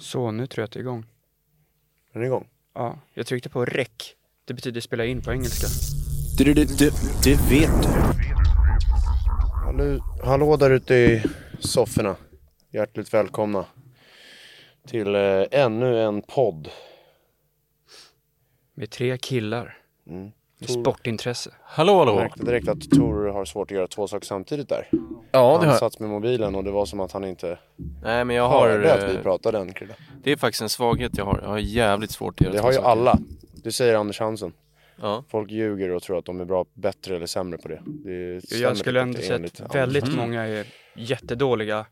Så, nu tror jag att det är igång. Är den igång? Ja, jag tryckte på rec. Det betyder spela in på engelska. Du, du, du, du vet du. Hallå, hallå där ute i sofforna. Hjärtligt välkomna till eh, ännu en podd. Med tre killar. Mm. Tor- sportintresse. Hallå Jag hallå. märkte direkt att Tor har svårt att göra två saker samtidigt där. Ja, det han har satt med mobilen och det var som att han inte Nej men jag har... hörde att vi eh, pratade än Krille. Det är faktiskt en svaghet jag har. Jag har jävligt svårt att göra Det har ju saker. alla. Det säger Anders Hansen. Ja. Folk ljuger och tror att de är bra, bättre eller sämre på det. det Jag skulle ändå säga att väldigt Anders. många är jättedåliga.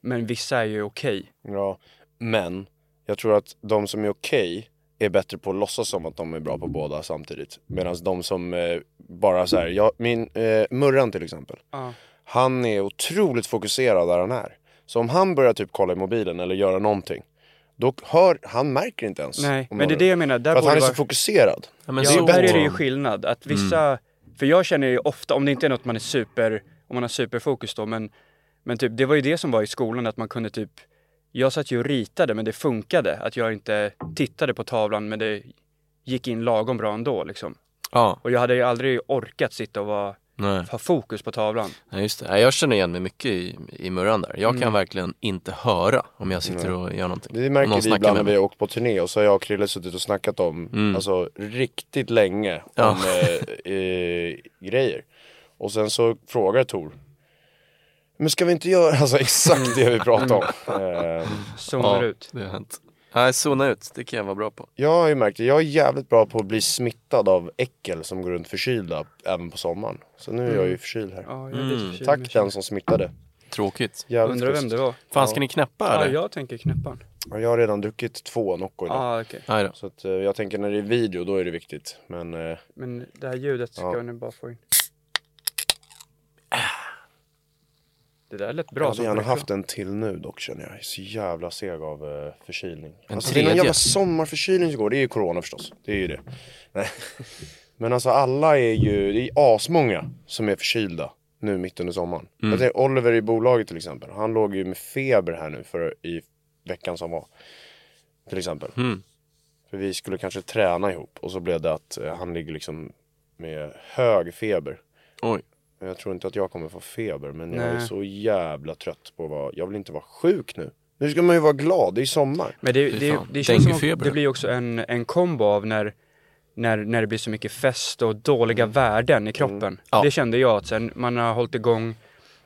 Men vissa är ju okej. Ja, men jag tror att de som är okej är bättre på att låtsas som att de är bra på båda samtidigt. Medan de som eh, bara så här, jag, min eh, Murran till exempel. Ja. Han är otroligt fokuserad där han är. Så om han börjar typ kolla i mobilen eller göra någonting. Då hör, han märker inte ens. Nej, men det är det jag menar. Där För att han är så vara... fokuserad. ja men Ja, så... där är det ju skillnad. Att vissa, Mm. för jag känner ju ofta, om det inte är något man är super, om man har superfokus då, men, men typ, det var ju det som var i skolan, att man kunde typ, jag satt ju och ritade men det funkade, att jag inte tittade på tavlan men det gick in lagom bra ändå liksom. Ja, Och jag hade ju aldrig orkat sitta och vara, nej. ha fokus på tavlan. nej just det. Nej, Jag känner igen mig mycket i, i Murran där. Jag kan Mm. verkén inte höra om jag sitter och gör någonting. Det märker någon vi ibland när vi har åkt på turné och så har jag och Krille suttit och snackat om, Mm. alltså riktigt länge Ja. om eh, eh, grejer. Och sen så frågar Tor Men ska vi inte göra, alltså exakt det vi pratade om. Eh, Zonar Ja, ut. det har hänt. Nej, zona ut. Det kan jag vara bra på. jag har ju märkt det, jag är jävligt bra på att bli smittad av äckel som går runt förkylda även på sommaren. Så nu är jag ju förkyld här. Ja, jag är lite Mm. förkyld, Tack men- den som smittade. Tråkigt. Jävligt Undrar vem det var? Fan, ska ni knäppa Ja, eller? jag tänker knäppa. Ja, Jag har redan druckit två Nocco idag. Ja, okej. Nej då. Så att, eh, jag tänker när det är video då är det viktigt. Men eh, Men det här ljudet ska Ja. jag nu bara få in. Det där lät jag bra. hade som gärna haft en till nu dock känner jag. Jag är så jävla seg av eh, förkylning. En alltså det är någon tredje? jävla sommarförkylning som går. Det är ju corona förstås. Det är ju det. Nej. Men alltså alla är ju, det är asmånga som är förkylda nu mitt under sommaren. Mm. Jag tänker, Oliver i bolaget till exempel. Han låg ju med feber här nu för, i veckan som var. Till exempel. Mm. För vi skulle kanske träna ihop och så blev det att eh, han ligger liksom med hög feber. Oj. Jag tror inte att jag kommer få feber men jag är Nej. så jävla trött på att vara, jag vill inte vara sjuk nu. Nu ska man ju vara glad, det är sommar. Men det, det, fan. det känns som det blir också en, en kombo av när, när, när det blir så mycket fest och dåliga värden i kroppen. Ja. Det kände jag att sen man har hållit igång,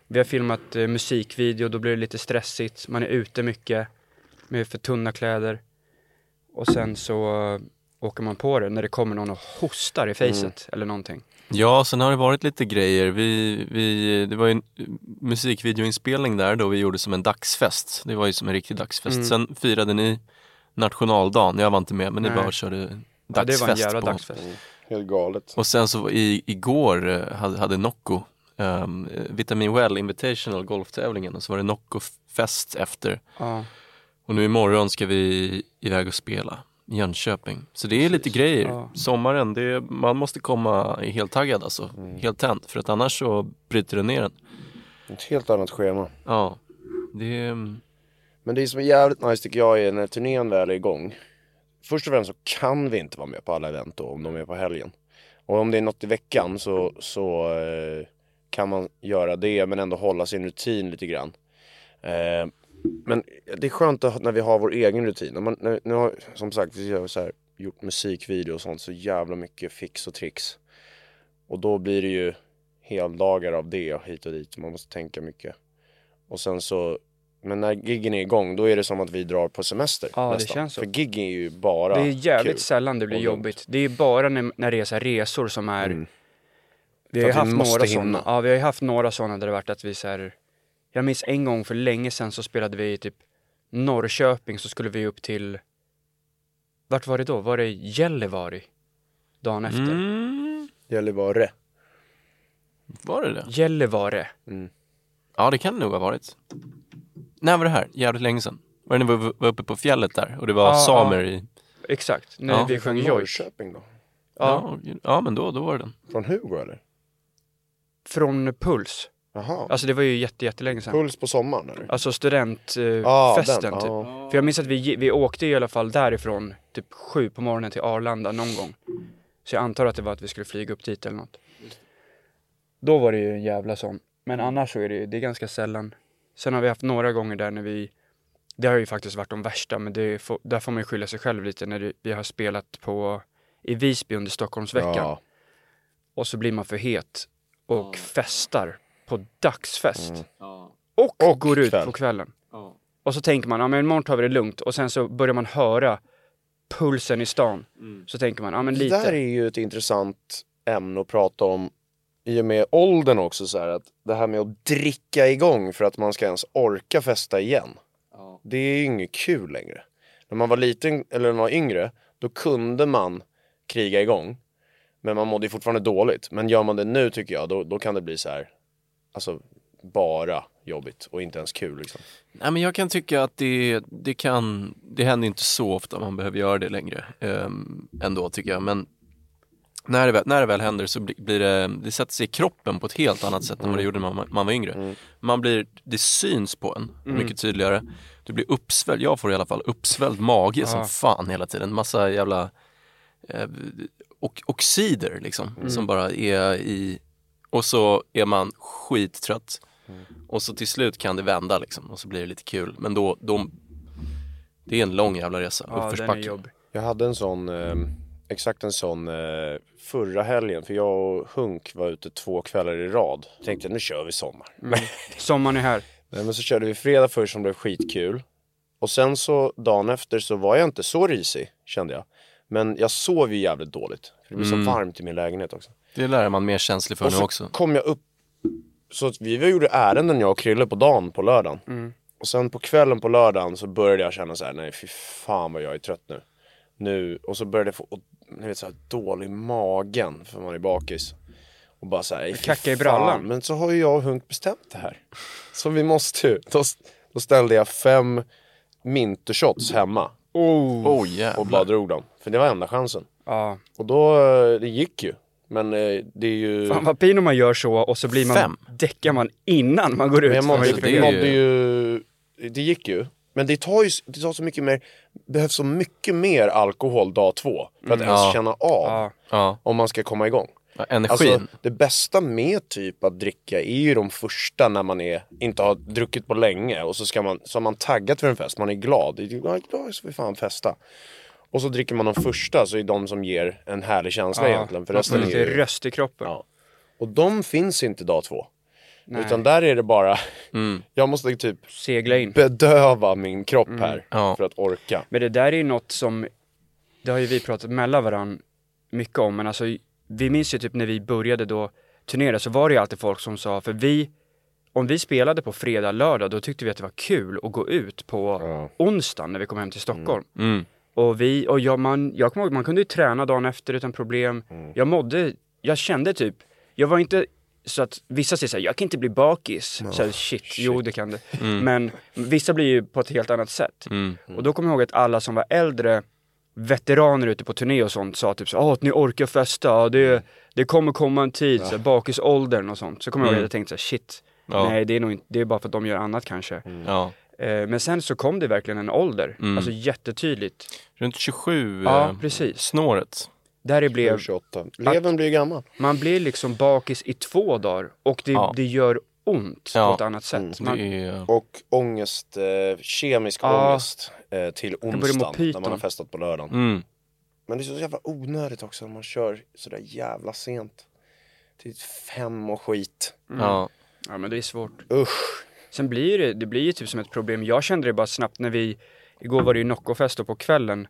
vi har filmat eh, musikvideo, då blir det lite stressigt, man är ute mycket med för tunna kläder. Och sen så eh, åker man på det när det kommer någon och hostar i facet eller någonting. Ja, sen har det varit lite grejer. Vi, vi, det var ju en musikvideoinspelning där då vi gjorde som en dagsfest. Det var ju som en riktig dagsfest. Mm. Sen firade ni nationaldagen. Jag var inte med men ni Nej. bara körde Ja, det dagsfest. var en jävla på. dagsfest. Helt galet. Och sen så i, igår eh, hade, hade Nocco um, Vitamin Well Invitational golftävlingen och så var det Nocco-fest efter. Ja. Och nu imorgon ska vi iväg och spela Jönköping. Så det är lite grejer. Ja. Sommaren, det är, man måste komma helt taggad alltså. Helt tänd. För att annars så bryter det ner en. Ett helt annat schema. Ja, det är... Men det som är jävligt nice tycker jag är när turnén väl är igång. Först och främst så kan vi inte vara med på alla event då, om de är på helgen. Och om det är något i veckan så, så eh, kan man göra det men ändå hålla sin rutin lite grann. Eh, men det är skönt att, när vi har vår egen rutin. Man, när, nu har, som sagt, vi har så här, gjort musikvideo och sånt så jävla mycket fix och tricks. Och då blir det ju heldagar av det hit och dit. Man måste tänka mycket. Och sen så men när giggen är igång då är det som att vi drar på semester Ja, det nästan. känns så. För gig är ju bara Det är jävligt kul. sällan det blir och jobbigt. Det är bara när, när det är så här resor som är... Mm. Vi har ju haft några sådana. Ja, vi har ju haft några sådana där det varit att vi så här, Jag minns en gång för länge sedan så spelade vi i typ Norrköping så skulle vi upp till, vart var det då? Var det Gällivare? Dagen efter. Mm, Gällivare. var det det? Gällivare. Ja, det kan det nog ha varit. När var det här? Jävligt länge sedan. Var det när vi var uppe på fjället där och det var Ja, samer i... Exakt, när Ja. vi sjöng Jojk. Norrköping då? Ja, Ja, ja men då, då var det den. Från Hugo eller? från Puls. Jaha. Alltså det var ju jätte, jättelänge sedan. Puls på sommaren eller? Alltså studentfesten Ja, eh, festen, den, typ. ja. För jag minns att vi, vi åkte i alla fall därifrån typ sju på morgonen till Arlanda någon gång. Så jag antar att det var att vi skulle flyga upp dit eller något. Då var det ju en jävla sån. Men annars så är det ju, det är ganska sällan. Sen har vi haft några gånger där när vi, det har ju faktiskt varit de värsta men det får, där får man ju skylla sig själv lite när det, vi har spelat på, i Visby under Stockholmsveckan. Ja. Och så blir man för het och festar på dagsfest. Mm. Och, Och går ut kväll. på kvällen. Och så tänker man, ja men imorgon tar vi det lugnt. Och sen så börjar man höra pulsen i stan. Så tänker man, ja men Det lite. där är ju ett intressant ämne att prata om i och med åldern också så här att det här med att dricka igång för att man ska ens orka festa igen. Det är ju inget kul längre. När man var liten, eller när man var yngre, då kunde man kriga igång. Men man mådde ju fortfarande dåligt. Men gör man det nu tycker jag, då, då kan det bli så här, alltså bara jobbigt och inte ens kul liksom. Nej men jag kan tycka att det, det kan, det händer inte så ofta man behöver göra det längre um, ändå tycker jag. Men när det väl, när det väl händer så blir, det, det sätter sig i kroppen på ett helt annat sätt än vad det gjorde när man, man var yngre. Man blir, det syns på en mycket tydligare. Du blir uppsvälld, jag får i alla fall uppsvälld mage som Ja. fan hela tiden. Massa jävla eh, och, oxider liksom som bara är i och så är man skittrött och så till slut kan det vända liksom och så blir det lite kul. Men då, då det är en lång jävla resa, Ja, den är jobbig. Jag hade en sån, eh, exakt en sån eh, förra helgen. För jag och Hunk var ute två kvällar i rad. Tänkte nu kör vi sommar. Sommaren är här. Nej, men så körde vi fredag först som blev skitkul. Och sen så dagen efter så var jag inte så risig kände jag. Men jag sov ju jävligt dåligt. För det blir Mm. så varmt i min lägenhet också. Det lär man mer känslig för Och nu så också. kom jag upp. Så att vi gjorde ärenden jag och Krille på dagen på lördagen. Mm. Och sen på kvällen på lördagen så började jag känna så här: nej fy fan vad jag är trött nu. Nu, och så började jag få, och, ni vet så här, dålig magen för man är bakis. Och bara så här, "Nej, fy Kacka i fan." brallan. Men så har ju jag och Hunk bestämt det här. Så vi måste ju. Då, då ställde jag fem mintershots hemma Oh. Oh och bara drog dem. För det var enda chansen. Ja. Och då, eh, det gick ju. Men eh, det är ju... Fan vad pin om man gör så och så blir man, Fem. däckar man innan man går ut. Men jag mådde, det mådde ju- ju... Det gick ju. Men det tar ju det tar så mycket mer, behövs så mycket mer alkohol dag två för att ens Ja. känna av Ja. Ja, om man ska komma igång. ja, energin. Alltså, det bästa med typ att dricka är ju de första när man är, inte har druckit på länge och så ska man, så har man taggat för en fest, man är glad. Det är- Ja, idag ska vi fan festa. Och så dricker man de första så är de som ger en härlig känsla egentligen. För resten är lite ju, röst i kroppen. Ja. Och de finns inte dag två. Nej. Utan där är det bara, Mm. jag måste typ Segla in. bedöva min kropp här Ja. för att orka. Men det där är ju något som, det har ju vi pratat mellan varann mycket om, men alltså vi minns ju typ när vi började då turnera så var det ju alltid folk som sa, för vi, om vi spelade på fredag, lördag, då tyckte vi att det var kul att gå ut på Ja. onsdagen när vi kom hem till Stockholm. Mm. Och vi, och jag, man, jag kommer ihåg, man kunde ju träna dagen efter utan problem. Jag mådde, jag kände typ, jag var inte så att vissa säger såhär, jag kan inte bli bakis. så här, shit, jo det kan det. Men vissa blir ju på ett helt annat sätt. Mm. Och då kommer jag ihåg att alla som var äldre veteraner ute på turné och sånt sa typ så åh att ni orkar festa, ja, det, det kommer komma en tid, så här, bakisåldern och sånt. Så kommer jag ihåg att jag tänkte så här, shit, Ja. nej det är nog inte, det är bara för att de gör annat kanske. Ja. Eh, men sen så kom det verkligen en ålder, Mm. alltså jättetydligt. Runt 27 Ja, eh, precis. snåret. Där det blev, 28. Levern blir gammal. man blir liksom bakis i två dagar och det, Ja. det gör ont Ja. på ett annat sätt. Man, Det är, Och ångest, eh, kemisk Ja. ångest eh, till onsdagen när man har festat på lördagen. mm. Men det är så jävla onödigt också när man kör sådär jävla sent. Till fem och skit. Ja. ja men det är svårt. Usch. Sen blir det, det blir ju typ som ett problem. Jag kände det bara snabbt när vi, igår var det ju Noccofest på kvällen.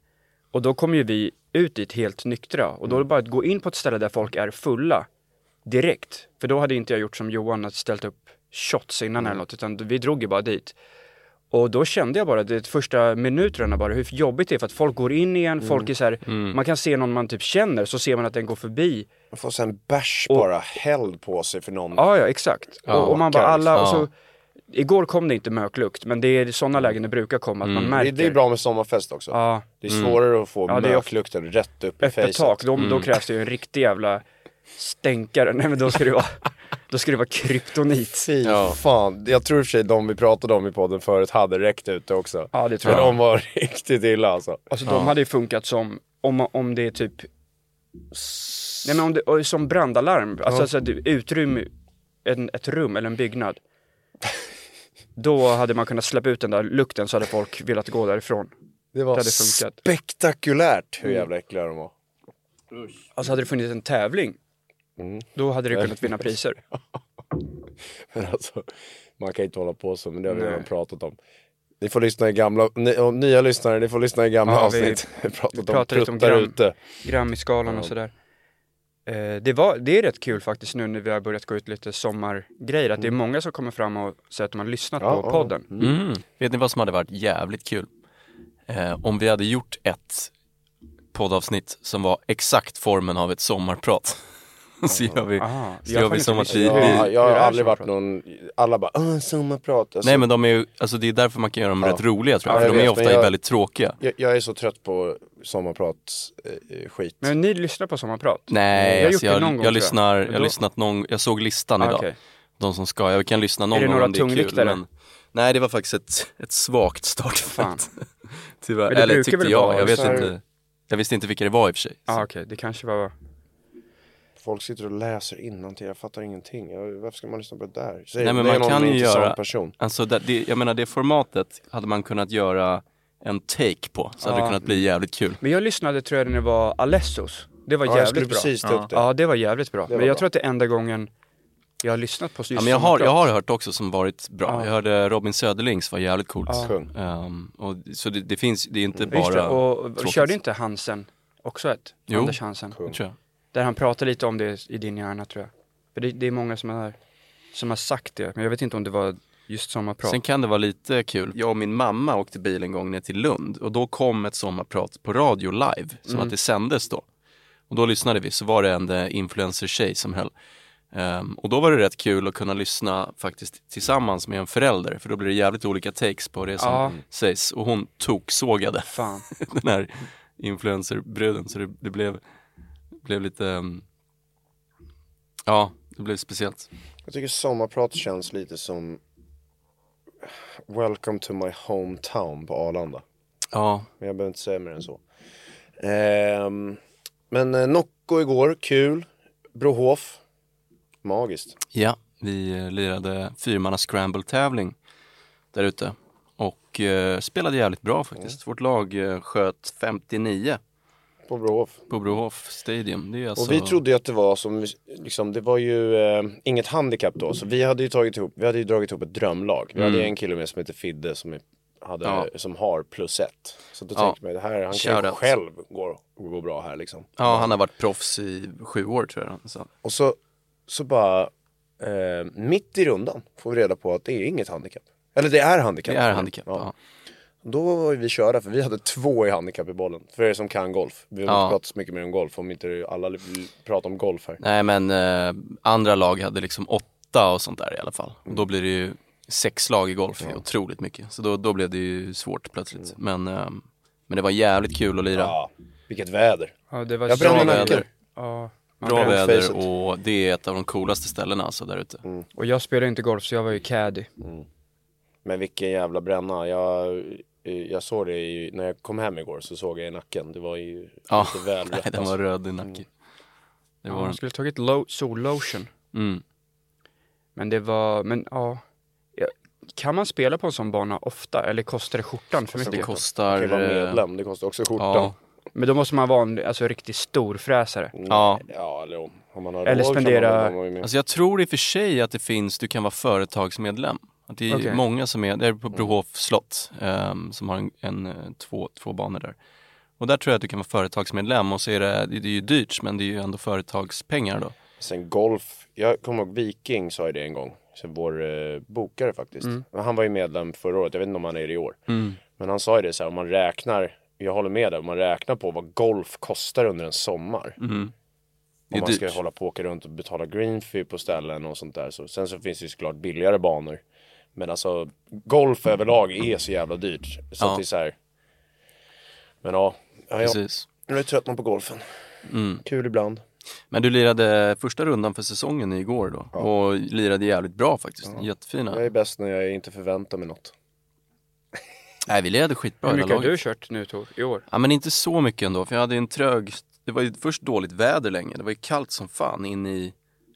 Och då kom ju vi ut dit helt nyktra. Och då är det bara att gå in på ett ställe där folk är fulla direkt. För då hade inte jag gjort som Johan, att ställt upp shots innan Mm. eller något, utan vi drog ju bara dit. Och då kände jag bara, de första minuterna bara, hur jobbigt det är för att folk går in igen, Mm. folk är så här, man kan se någon man typ känner, så ser man att den går förbi. Man får sen bärs bara hälld på sig för någon. Ja, ja, exakt. och, och man bara alla, och så, ja. Igår kom det inte möklukt, men det är sådana lägen det brukar komma, att man Det, märker. det är bra med sommarfest också. Ja, Det är svårare att få Ja, möklukten rätt upp i öppet facet. tak, då, då krävs det ju en riktig jävla stänkare. Nej men då ska det vara, då ska det vara kryptonit. Fy Ja. fan. Jag tror i och för sig de vi pratade om i podden förut hade räckt ut det också. Ja det tror Men jag. de var riktigt illa alltså. Alltså de hade ju funkat som, om, om det är typ Nej men om det, som brandalarm, alltså, alltså det- utrymme, en, ett rum eller en byggnad. Då hade man kunnat släppa ut den där lukten så hade folk velat gå därifrån. Det var Det spektakulärt hur jävla äckliga de var. Alltså hade det funnits en tävling, Mm. då hade det kunnat vinna priser. Men alltså, man kan inte hålla på så, men det har vi Nej. redan pratat om. Ni får lyssna i gamla, ni, och nya lyssnare, ni får lyssna i gamla Ja, avsnitt. Vi vi om pratade lite om pruttar gram. ute. Grammisgalan och sådär. Eh, det, var, det är rätt kul faktiskt nu när vi har börjat gå ut lite sommargrejer, att det är många som kommer fram och säger att de har lyssnat Ja, på ja. podden. Mm. Vet ni vad som hade varit jävligt kul? Eh, om vi hade gjort ett poddavsnitt som var exakt formen av ett sommarprat. så gör vi, Aha, så jag gör vi som att vi, Ja, jag har aldrig varit någon, alla bara Åh, sommarprat. Alltså, Nej men de är ju, alltså det är därför man kan göra dem Ja. rätt roliga tror jag, Ja, för jag de är vet, ofta jag- väldigt tråkiga. jag, jag är så trött på sommarprat eh, skit. Men ni lyssnar på sommarprat? Nej, Jag har alltså jag, jag, gång, jag. lyssnar, jag då- har lyssnat någon, jag såg listan Ah, idag. okej. De som ska, jag kan lyssna någon gång några om det är kul. tungviktare? Men, nej det var faktiskt ett, ett svagt startfält. Tyvärr, eller tyckte jag, jag vet inte. Jag visste inte vilka det var i och för sig. Ja ah, okej, det kanske var... Folk sitter och läser innantill, jag fattar ingenting. Jag, varför ska man lyssna på det där? Säg, Nej, men det är man någon kan ju göra- person. Alltså det, det, jag menar det formatet hade man kunnat göra en take på, så hade Ja. det kunnat bli jävligt kul. Men jag lyssnade tror jag när det var Alessos. Det var Ja, jävligt bra. precis upp det. Ja, det var jävligt bra. var Men jag bra. tror att det är enda gången jag har lyssnat på just Ja, men jag, har, jag har hört också som varit bra. Ja. Jag hörde Robin Söderlings var jävligt coolt. Ja. Ehm, och, så det, det finns, det är inte Just det, bara och, och körde inte Hansen också ett? Jo. Anders Hansen. Kung. tror jag. Där han pratar lite om det i din hjärna tror jag. För det, det är många som har, som har sagt det, men jag vet inte om det var just sommarprat. Sen kan det vara lite kul. Jag och min mamma åkte bil en gång ner till Lund och då kom ett sommarprat på radio live, som Mm. att det sändes då. Och då lyssnade vi, så var det en eh, influencer-tjej som höll. Ehm, och då var det rätt kul att kunna lyssna faktiskt tillsammans med en förälder, för då blir det jävligt olika takes på det som Ja. sägs. Och hon toksågade Fan. den här influencerbruden, så det, det blev, blev lite, ehm, ja, det blev speciellt. Jag tycker sommarprat känns lite som Welcome to my hometown på Arlanda. Ja, Men jag behöver inte säga mer än så. Ehm, men eh, Nocco igår, kul. Brohof, magiskt. Ja, vi eh, lirade fyrmanna scramble-tävling där ute och eh, spelade jävligt bra faktiskt. Vårt lag eh, sköt 59 På Brohof. på Brohof Stadium. Det är alltså... Och vi trodde ju att det var som, liksom, det var ju eh, inget handikapp då. Så vi hade ju tagit ihop, vi hade ju dragit ihop ett drömlag. Vi hade ju en kille med som heter Fidde som, hade, Mm. Ja. som har plus ett. Så då Ja. tänkte man, det här, han kan ju själv gå, gå bra här liksom. Ja, han har varit proffs i sju år tror jag. Så. Och så, så bara, eh, mitt i rundan får vi reda på att det är inget handikapp. Eller det är handikapp. Det är handikapp. Ja. Ja. Då var vi körda för vi hade två i handikapp i bollen. För er som kan golf. Vi har Ja. inte pratat så mycket mer om golf om inte alla vill prata om golf här. Nej men eh, andra lag hade liksom åtta och sånt där i alla fall. Och då blir det ju sex lag i golf, är otroligt mycket. Så då, då blev det ju svårt plötsligt. Men, eh, men det var jävligt kul att lira. Ja, vilket väder. Ja, det var Jag brände Bra nacken. väder. Ja. Bra väder och det är ett av de coolaste ställena alltså där ute. Och jag spelar inte golf så jag var ju caddy. Men vilken jävla bränna. Jag, jag såg det i, när jag kom hem igår så såg jag i nacken. Det var ju Ja, lite väl nej, rätt den var röd i nacken. Det Ja, var man den. skulle tagit lo- sollotion. Mm. Men det var, men ja. ja. Kan man spela på en sån bana ofta eller kostar det skjortan för Det mycket? Det kostar... kan vara eh, medlem, det kostar också skjortan. Ja, Men då måste man vara en alltså, riktigt stor fräsare. ja. Ja, eller om, man har Eller råd kan spendera- man vara med. Alltså jag tror i och för sig att det finns, du kan vara företagsmedlem. Att det är Okej. många som är, det är på Brohof slott ehm, som har en, en, eh, två, två banor där. Och där tror jag att du kan vara företagsmedlem och så är det, det är ju dyrt men det är ju ändå företagspengar då. Sen golf, jag kommer ihåg Viking sa ju det en gång. så vår eh, bokare faktiskt. Mm. Han var ju medlem förra året, jag vet inte om han är det i år. Mm. Men han sa ju det så här, om man räknar, jag håller med där, om man räknar på vad golf kostar under en sommar. Mm. Om man ska dyrt. hålla på och åka runt och betala green fee på ställen och sånt där. Så, sen så finns det ju såklart billigare banor. Men alltså golf överlag är så jävla dyrt. Så Ja. att det är så här. Men ja, ja jag, Precis. jag är trött på golfen. Mm. Kul ibland. Men du lirade första rundan för säsongen igår då och lirade jävligt bra faktiskt, jättefina. Jag är bäst när jag inte förväntar mig något. Nej vi lirade skitbra Hur mycket har laget. du kört nu Tor, i år? Ja men inte så mycket ändå, för jag hade en trög, det var ju först dåligt väder länge, det var ju kallt som fan in i,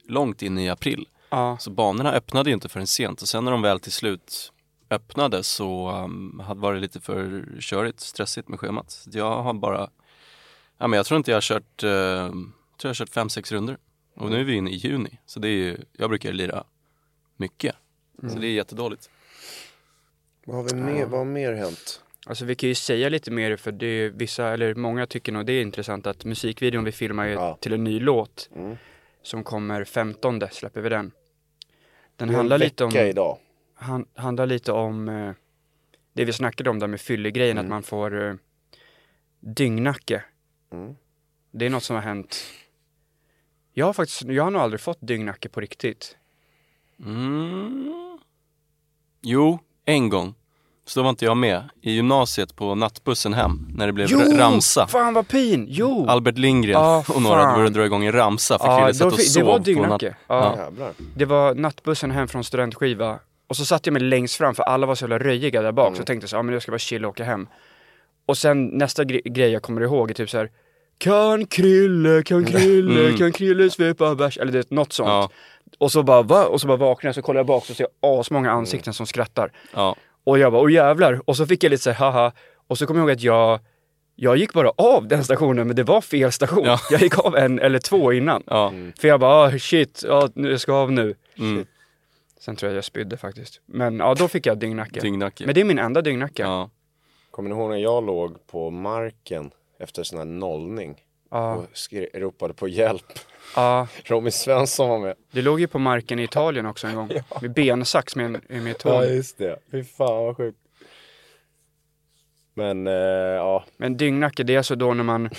långt in i april. Ja. Så banorna öppnade ju inte förrän sent och sen när de väl till slut öppnade så um, hade varit lite för körigt, stressigt med schemat. Så jag har bara, ja men jag tror inte jag har kört, uh, tror jag har kört fem sex runder. Och nu är vi inne i juni, så det är ju, jag brukar lira mycket. Så det är jättedåligt. Vad har, vi mer, vad har mer hänt? Alltså vi kan ju säga lite mer för det är vissa, eller många tycker nog det är intressant att musikvideon vi filmar ju Ja. till en ny låt Mm. som kommer 15 släpper vi den. Den handlar lite om, idag. han, handlar lite om eh, det vi snackade om där med fyllegrejen, Mm. att man får eh, dyngnacke. Mm. Det är något som har hänt. Jag har faktiskt, jag har nog aldrig fått dyngnacke på riktigt. Mm. Jo, en gång. Så då var inte jag med. I gymnasiet på nattbussen hem, när det blev ra- ramsa. Fan vad pin! Jo! Albert Lindgren Ah, och några började dra igång en ramsa för Ja, Krille satt och sov det var på natt. dyngnacke. Ja. Ja. Det var nattbussen hem från studentskiva och så satt jag mig längst fram för alla var så jävla röjiga där bak så jag tänkte så ja men jag ska vara chill och åka hem. Och sen nästa gre- grej jag kommer ihåg är typ så här. Kan Krille, kan Krille, Mm. kan Krille svepa bärs? Eller det något sånt. Ja, Och så bara va? Och så bara vaknar jag så kollar jag bak så ser jag asmånga ansikten som skrattar. ja. Och jag bara åh jävlar. Och så fick jag lite så här haha. Och så kommer jag ihåg att jag jag gick bara av den stationen men det var fel station. Ja. Jag gick av en eller två innan. ja. För jag bara, ah, shit, ja, nu jag ska av nu. Mm. Sen tror jag jag spydde faktiskt. Men ja, då fick jag dyngnacke. Dyngnacke. Men det är min enda dyngnacke. Ja. Kommer ni ihåg när jag låg på marken efter sån här nollning Ja, och ropade på hjälp? Ja. Robin Svensson var med. Det låg ju på marken i Italien också en gång. Med bensax med, med ett Ja just det. Fy fan vad sjukt. Men eh, ja, Men dyngnacke, det är alltså då när man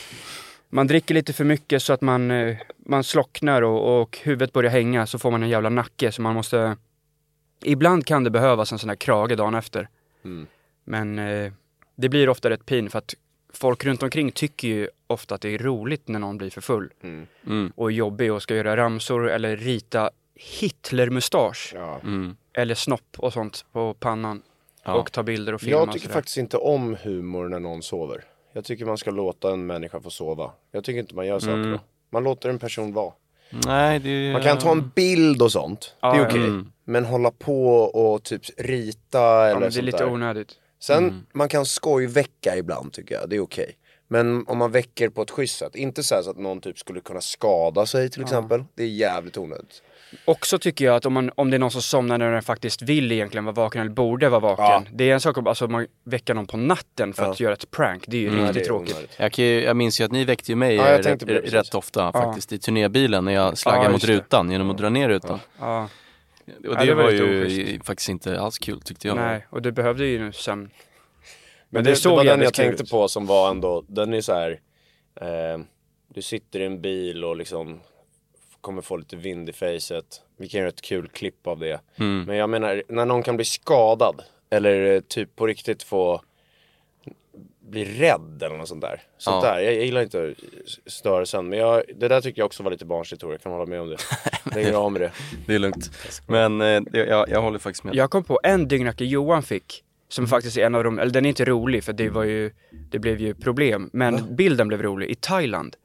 man dricker lite för mycket så att man, eh, man slocknar och, och huvudet börjar hänga så får man en jävla nacke så man måste Ibland kan det behövas en sån här krage dagen efter. Mm. Men eh, det blir ofta rätt pin för att folk runt omkring tycker ju ofta att det är roligt när någon blir för full. mm, Mm. och är jobbig och ska göra ramsor eller rita Hitlermustasch ja. Mm. eller snopp och sånt på pannan Ja. och ta bilder och filma Jag tycker faktiskt inte om humor när någon sover. Jag tycker man ska låta en människa få sova. Jag tycker inte man gör saker Mm. då. Man låter en person vara. Nej, det är... Man kan ta en bild och sånt. Ja, det är ja. okej. Mm. Men hålla på och typ rita ja, eller men det är lite där. onödigt. Sen, Mm. man kan skojväcka ibland tycker jag, det är okej. Men om man väcker på ett schysst sätt, inte så, här så att någon typ skulle kunna skada sig till exempel. Det är jävligt onödigt. Också tycker jag att om, man, om det är någon som somnar när den faktiskt vill egentligen vara vaken eller borde vara vaken. Ja. Det är en sak om alltså, man väcker någon på natten för Ja. att göra ett prank. Det är ju Mm, riktigt är tråkigt. Jag, kan ju, jag minns ju att ni väckte ju mig Ja, jag eh, rätt, rätt ofta faktiskt i turnébilen när jag Ja, slaggade mot det. rutan genom att dra ner rutan. Och Ja, det, det var var ju oschysst. faktiskt inte alls kul tyckte jag. nej, och du behövde ju nu sömn. Men det det, det, såg var den jag tänkte ut. på som var ändå, den är så här. Eh, du sitter i en bil och liksom kommer få lite vind i facet. Vi kan göra ett kul klipp av det. Mm. Men jag menar, när någon kan bli skadad eller eh, typ på riktigt få bli rädd eller något sånt där. Sånt Ja. där. Jag, jag gillar inte störelsen. Men jag, det där tycker jag också var lite barnsligt Tor, jag kan hålla med om det. Lägger av med det. Det är lugnt. Men eh, jag, jag håller faktiskt med. Jag kom på en dyngnacke Johan fick. Som faktiskt är en av de, eller den är inte rolig för det var ju, det blev ju problem. Men bilden blev rolig i Thailand.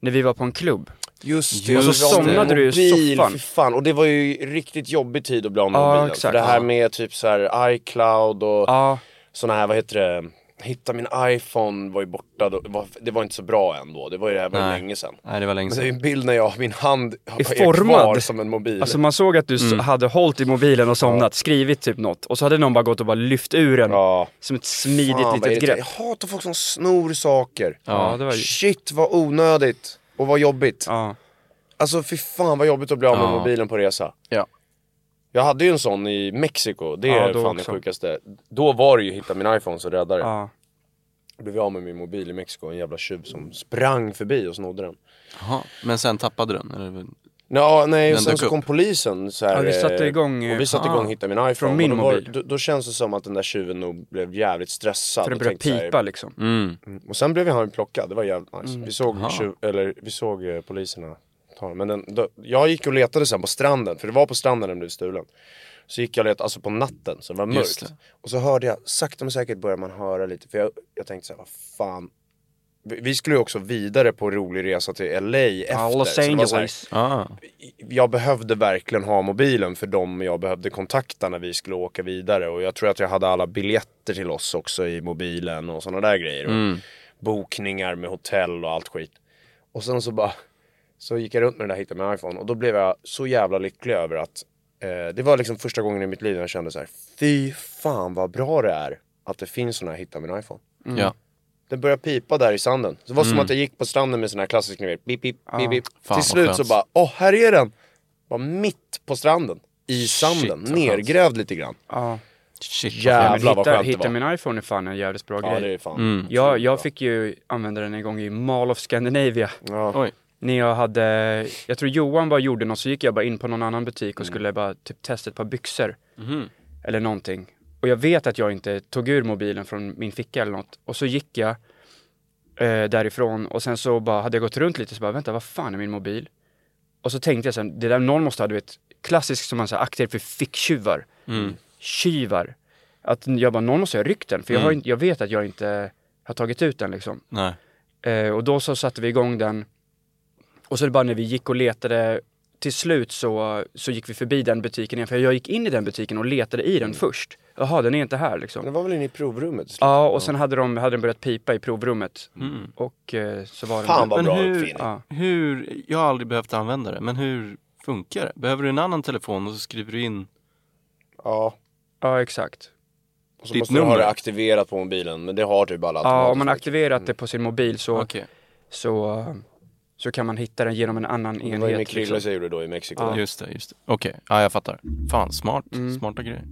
När vi var på en klubb. Just det, Och så somnade du i soffan. Fan. Och det var ju riktigt jobbig tid att bli av med Ja, mobilen. exakt. För det här med typ så här iCloud och Ja, såna här, vad heter det? Hitta min iPhone var ju borta, då. det var, det var inte så bra ändå. Det var ju det här var Nej. länge sedan. Nej det var länge Men det är sedan. en bild när jag, min hand är formad. kvar som en mobil. alltså man såg att du Mm. hade hållit i mobilen och somnat, skrivit typ något. Och så hade någon bara gått och bara lyft ur den. ja. Som ett smidigt Fan, litet grepp. Jag hatar folk som snor saker. Ja, det var. Shit vad onödigt. Och vad jobbigt. Ja. Alltså fy fan vad jobbigt att bli av med Ja. mobilen på resa. Ja. Jag hade ju en sån i Mexiko, det Ja, är fan också. det sjukaste. Då var det ju hitta min iPhone som räddade. Ja. Jag blev av med min mobil i Mexiko, en jävla tjuv som sprang förbi och snodde den. Jaha. Men sen tappade den? Eller? Ja, nej, Den och sen så upp. kom polisen så här, Ja, vi satte eh, igång, eh, Och vi satte ah, igång hitta min iPhone. från min och då, var- mobil. Då, då känns det som att den där tjuven nog blev jävligt stressad. För det och började så här- pipa liksom. Mm. Och sen blev han plockad, det var jävligt nice. Vi såg, tjuv, eller, vi såg eh, poliserna ta den. Men den, då, jag gick och letade sen på stranden, för det var på stranden den blev stulen. Så gick jag och letade, alltså på natten, så det var mörkt. det. Och så hörde jag, sakta men säkert började man höra lite, för jag, jag tänkte så här, vad fan. Vi skulle ju också vidare på rolig resa till LA efter. Ja, Los Angeles. Ah. jag behövde verkligen ha mobilen för dem jag behövde kontakta när vi skulle åka vidare. Och jag tror att jag hade alla biljetter till oss också i mobilen och sådana där grejer. Och Mm. Bokningar med hotell och allt skit. Och sen så bara, så gick jag runt med den där hittade min iPhone och då blev jag så jävla lycklig över att eh, det var liksom första gången i mitt liv när jag kände så här, fy fan vad bra det är att det finns sådana här hitta min iPhone. Ja. Det började pipa där i sanden. Det var som att jag gick på stranden med sån här klassisk, ni vet, bip, bip, bip, bip. Fan, Till slut så bara, åh här är den! Var mitt på stranden. I sanden, vad nergrävd lite grann. Ja. Shit. vad Jävlar. Men vad hitta, skönt det hitta var. min iPhone är fan en jävligt bra Ja grej. det är fan. Mm. Jag, jag fick ju använda den en gång i Mall of Scandinavia. Ja. När jag hade, jag tror Johan bara gjorde något, så gick jag bara in på någon annan butik Mm. och skulle bara typ testa ett par byxor. Mhm. Eller någonting. Och jag vet att jag inte tog ur mobilen från min ficka eller något. Och så gick jag eh, därifrån och sen så bara hade jag gått runt lite så bara, vänta vad fan är min mobil? Och så tänkte jag sen, det där någon måste ha, du vet, klassiskt som man säger, akter för ficktjuvar. Mm. Tjuvar. Att jag bara, någon måste ha ryckt den, för jag, har, Mm. jag vet att jag inte har tagit ut den liksom. Eh, och då så satte vi igång den. Och så bara när vi gick och letade, till slut så, så gick vi förbi den butiken igen. För jag gick in i den butiken och letade i Mm. den först. Jaha, den är inte här Det liksom. var väl inne i provrummet slut? Ja, och sen hade, de, hade den börjat pipa i provrummet. Mm. Och eh, så var den Fan vad bra hur- uppfinning. Ja. Hur, jag har aldrig behövt använda det, men hur funkar det? Behöver du en annan telefon och så skriver du in? Ja. ja, exakt. Och så Ditt måste du ha nummer? det aktiverat på mobilen, men det har typ alla Ja, om man aktiverat det på sin mobil så, Okej, så, så kan man hitta den genom en annan Det var ju med enhet. Krille Liksom. som gjorde då i Mexiko. Ja. just det, just det. Okej, ja jag fattar. Fan, smart. Mm. Smarta grejer.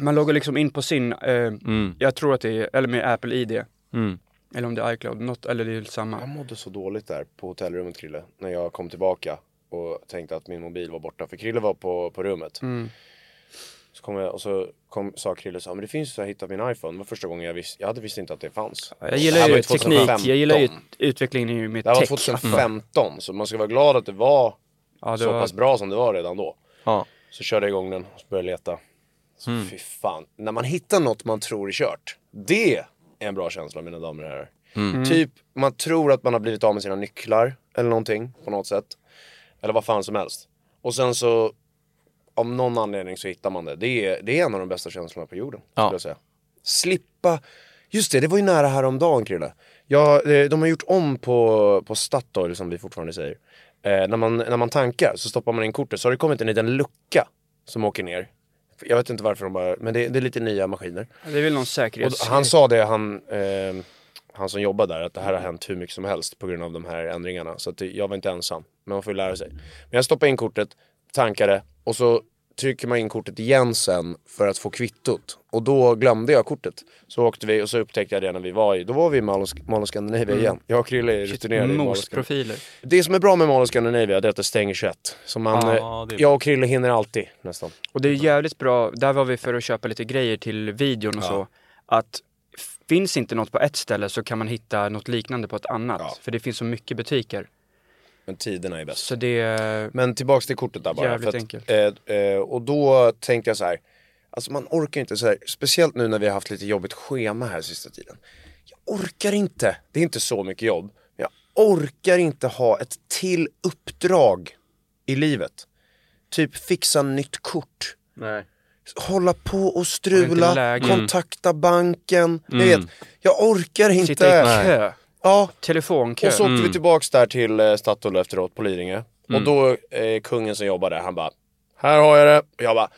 Man loggar liksom in på sin, eh, Mm. jag tror att det är, eller med Apple ID. Mm. Eller om det är iCloud, något, eller det är samma. Jag mådde så dåligt där på hotellrummet Krille, när jag kom tillbaka och tänkte att min mobil var borta. För Krille var på, på rummet. Mm. Så kom jag, och så kom, sa Krille så här, men det finns ju så här, hitta min iPhone. Det var första gången jag visste, jag hade visst inte att det fanns. Jag Det gillar ju teknik, 2015. jag gillar ju utvecklingen med Det här var tech. 2015, så man ska vara glad att det var Ja, det så var, pass bra som det var redan då. Ja. Så körde jag igång den och så började jag leta. Så Mm. fy fan, när man hittar något man tror är kört. Det är en bra känsla mina damer och herrar. Mm. Typ, man tror att man har blivit av med sina nycklar eller någonting på något sätt. Eller vad fan som helst. Och sen så, av någon anledning så hittar man det. Det är, det är en av de bästa känslorna på jorden, Ja. skulle jag säga. Slippa, just det, det var ju nära häromdagen Krille. Ja, eh, de har gjort om på, på Statoil som vi fortfarande säger. Eh, när, man, när man tankar så stoppar man in kortet så har det kommit en liten lucka som åker ner. Jag vet inte varför de bara, men det, det är lite nya maskiner. det är väl någon Och säkerhets... han sa det, han, eh, han som jobbar där, att det här har hänt hur mycket som helst på grund av de här ändringarna. Så att jag var inte ensam, men man får ju lära sig. Men jag stoppade in kortet, tankade och så trycker man in kortet igen sen för att få kvittot. Och då glömde jag kortet. Så åkte vi och så upptäckte jag det när vi var i, då var vi i of Scandinavia igen. Jag och Krille är rutinerade i Scandinavia. Mosprofiler. Det som är bra med Mall of Scandinavia är att det stänger 21. Så man, är jag och Krille hinner alltid nästan. Och det är jävligt bra, där var vi för att köpa lite grejer till videon och Ja. så. Att finns inte något på ett ställe så kan man hitta något liknande på ett annat. Ja. För det finns så mycket butiker. Men tiderna är bäst. Så det... Men tillbaks till kortet där bara. Jävligt för att, enkelt. Eh, eh, och då tänkte jag så här. Alltså man orkar inte så här, speciellt nu när vi har haft lite jobbigt schema här sista tiden. Jag orkar inte, det är inte så mycket jobb, men jag orkar inte ha ett till uppdrag i livet. Typ fixa nytt kort. Nej. Hålla på och strula, kontakta banken. Ni Mm. vet, jag orkar inte. Sitta i kö. Ja, Telefonkö. och så åkte Mm. vi tillbaks där till eh, Statoil efteråt på Lidingö. Och då, eh, kungen som jobbar där, han bara Här har jag det. Och jag bara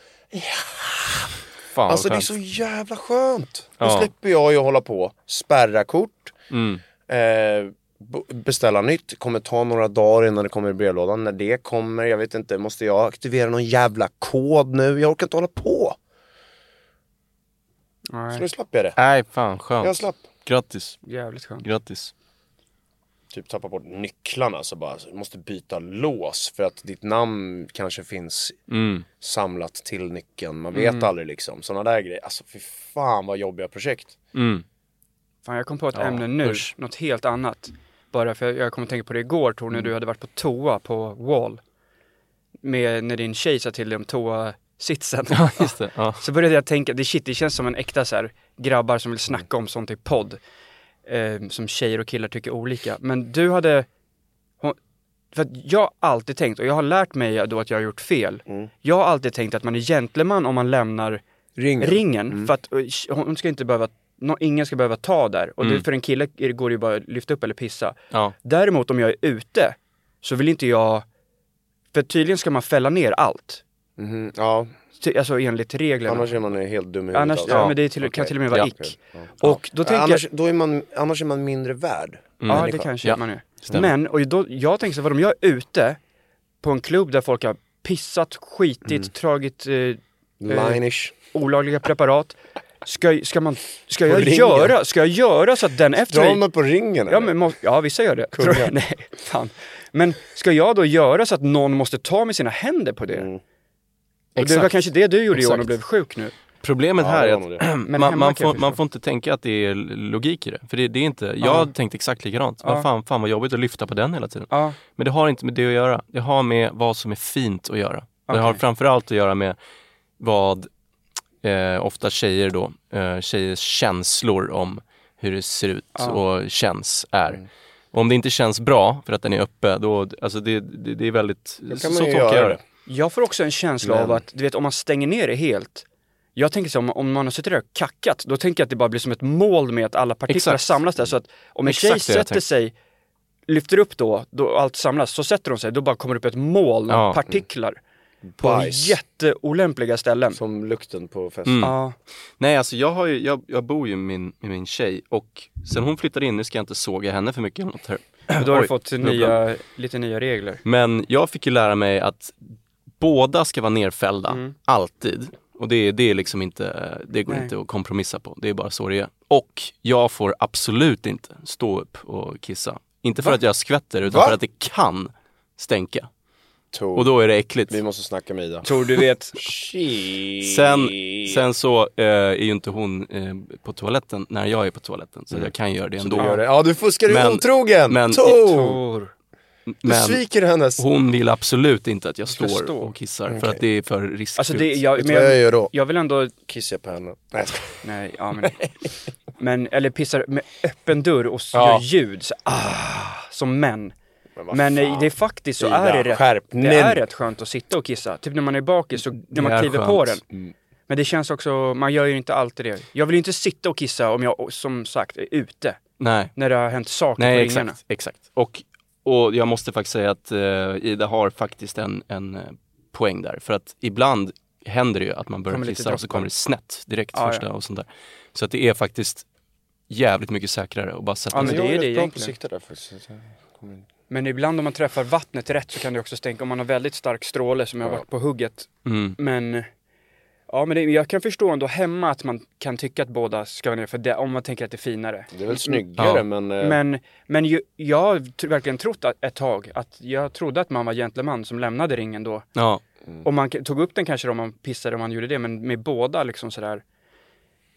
Fan Alltså det är skönt. så jävla skönt. Då Ja. slipper jag ju hålla på, spärra kort, Mm. eh, beställa nytt, kommer ta några dagar innan det kommer i brevlådan. När det kommer, jag vet inte, måste jag aktivera någon jävla kod nu? Jag orkar inte hålla på. Så Nej, nu slapp jag det. Nej, fan skönt. Jag slapp. Grattis, jävligt skönt. grattis. Typ tappa bort nycklarna så bara, så måste byta lås för att ditt namn kanske finns Mm. samlat till nyckeln. Man vet aldrig liksom. Sådana där grejer. Alltså fy fan vad jobbiga projekt. Mm. Fan, jag kom på ett Ja, ämne nu, usch. något helt annat. Bara för jag, jag kom att tänka på det igår Tor, när du hade varit på toa på Wall. Med, när din tjej sa till dig om toasitsen. Ja, just det. Ja. Så började jag tänka, det, shit, det känns som en äkta så här, grabbar som vill snacka om sånt i podd. Eh, som tjejer och killar tycker olika. Men du hade, hon, för att jag har alltid tänkt, och jag har lärt mig då att jag har gjort fel. Mm. Jag har alltid tänkt att man är gentleman om man lämnar Ringen. ringen. För att eh, hon ska inte behöva, nå- ingen ska behöva ta där. Och det, Mm. för en kille går det ju bara att lyfta upp eller pissa. Ja. Däremot om jag är ute så vill inte jag, för tydligen ska man fälla ner allt. Mhm, Ja, Alltså enligt reglerna. annars är man helt dum i huvudet. Annars, alltså. ja, men det är till, kan okej. till och med vara Ja. ick. Ja. Och då tänker annars, jag, då är man, annars är man mindre värd. ja människa. det kanske Ja, man är. stämmer. Men, och då, jag tänker så vad om jag är ute på en klubb där folk har pissat, skitit, Mm. tagit eh, Lineish. olagliga preparat. Ska, ska man, ska På jag ringen? göra, ska jag göra så att den efter Drar man på ringen Ja, eller? men, må- ja vissa gör det. Tror. Nej, fan. Men ska jag då göra så att någon måste ta med sina händer på det? Mm. Och det var Exakt. kanske det du gjorde Johan Exakt. och blev sjuk nu. Problemet Ja, här är att man, man, får, man får inte tänka att det är logik i det. För det, det är inte, jag Ja. hade tänkt exakt likadant. Ja. Vad fan, fan vad jobbigt att lyfta på den hela tiden. Ja, Men det har inte med det att göra. Det har med vad som är fint att göra. Det har framförallt att göra med vad eh, ofta tjejer då, eh, tjejers känslor om hur det ser ut Ja. och känns är. Mm. Och om det inte känns bra för att den är uppe, då, alltså det, det, det är väldigt, så, kan så tolkar jag göra det. Jag får också en känsla Men- av att, du vet om man stänger ner det helt. Jag tänker så om, om man har suttit där och kackat, då tänker jag att det bara blir som ett moln med att alla partiklar Exakt. samlas där. Så att om en tjej Exakt jag sätter sig, lyfter upp då, då allt samlas, så sätter hon sig, då bara kommer det upp ett moln av Ja. partiklar. På Bajs. jätteolämpliga ställen. Som lukten på festen. Mm. Ja, Nej alltså jag, har ju, jag, jag bor ju med min, med min tjej och sen hon flyttade in, nu ska jag inte såga henne för mycket eller något här. då har du Oj, fått bubblan. nya, lite nya regler. Men jag fick ju lära mig att båda ska vara nerfällda, Mm. alltid. Och det, det är liksom inte, det går Nej. inte att kompromissa på, det är bara så det är. Och jag får absolut inte stå upp och kissa. Inte för Va? att jag skvätter utan Va? för att det kan stänka. Tor, Och då är det äckligt. vi måste snacka med Ida. Tror du vet, Sen, sen så eh, är ju inte hon eh, på toaletten när jag är på toaletten, så jag kan göra det ändå. Du gör det. Ja, du fuskar, du är Men- otrogen! men- Tor! Tor. Du Men sviker hennes. hon vill absolut inte att jag står stå. och kissar för Okej. att det är för riskfyllt. Alltså det, jag, du men jag jag, gör då? jag vill ändå, Kissar jag på henne. Nej, nej, ja men, men eller pissar med öppen dörr och Ja. gör ljud, så, ah, som män. Men fan. eh, det är faktiskt så Ida, är det rätt, skärpning. det är rätt skönt att sitta och kissa. Typ när man är bakis, så, när man kliver på den. skönt. Mm. Men det känns också, man gör ju inte alltid det. Jag vill ju inte sitta och kissa om jag som sagt är ute. Nej, När det har hänt saker nej på ringarna. exakt, exakt. Och, och jag måste faktiskt säga att eh, Ida har faktiskt en, en eh, poäng där. För att ibland händer det ju att man börjar kissa och så kommer det snett direkt Ja, första ja. och sånt där. Så att det är faktiskt jävligt mycket säkrare att bara sätta Ja, men det är det egentligen. Men ibland om man träffar vattnet rätt så kan det också stänka, om man har väldigt stark stråle som jag har varit på hugget. Mm. Men Ja men det, jag kan förstå ändå hemma att man kan tycka att båda ska vara ner för det, om man tänker att det är finare. Det är väl snyggare Ja. men... eh, Men, men ju, jag har verkligen trott att, ett tag att jag trodde att man var gentleman som lämnade ringen då. Ja. Och man tog upp den kanske om man pissade om man gjorde det, men med båda liksom sådär.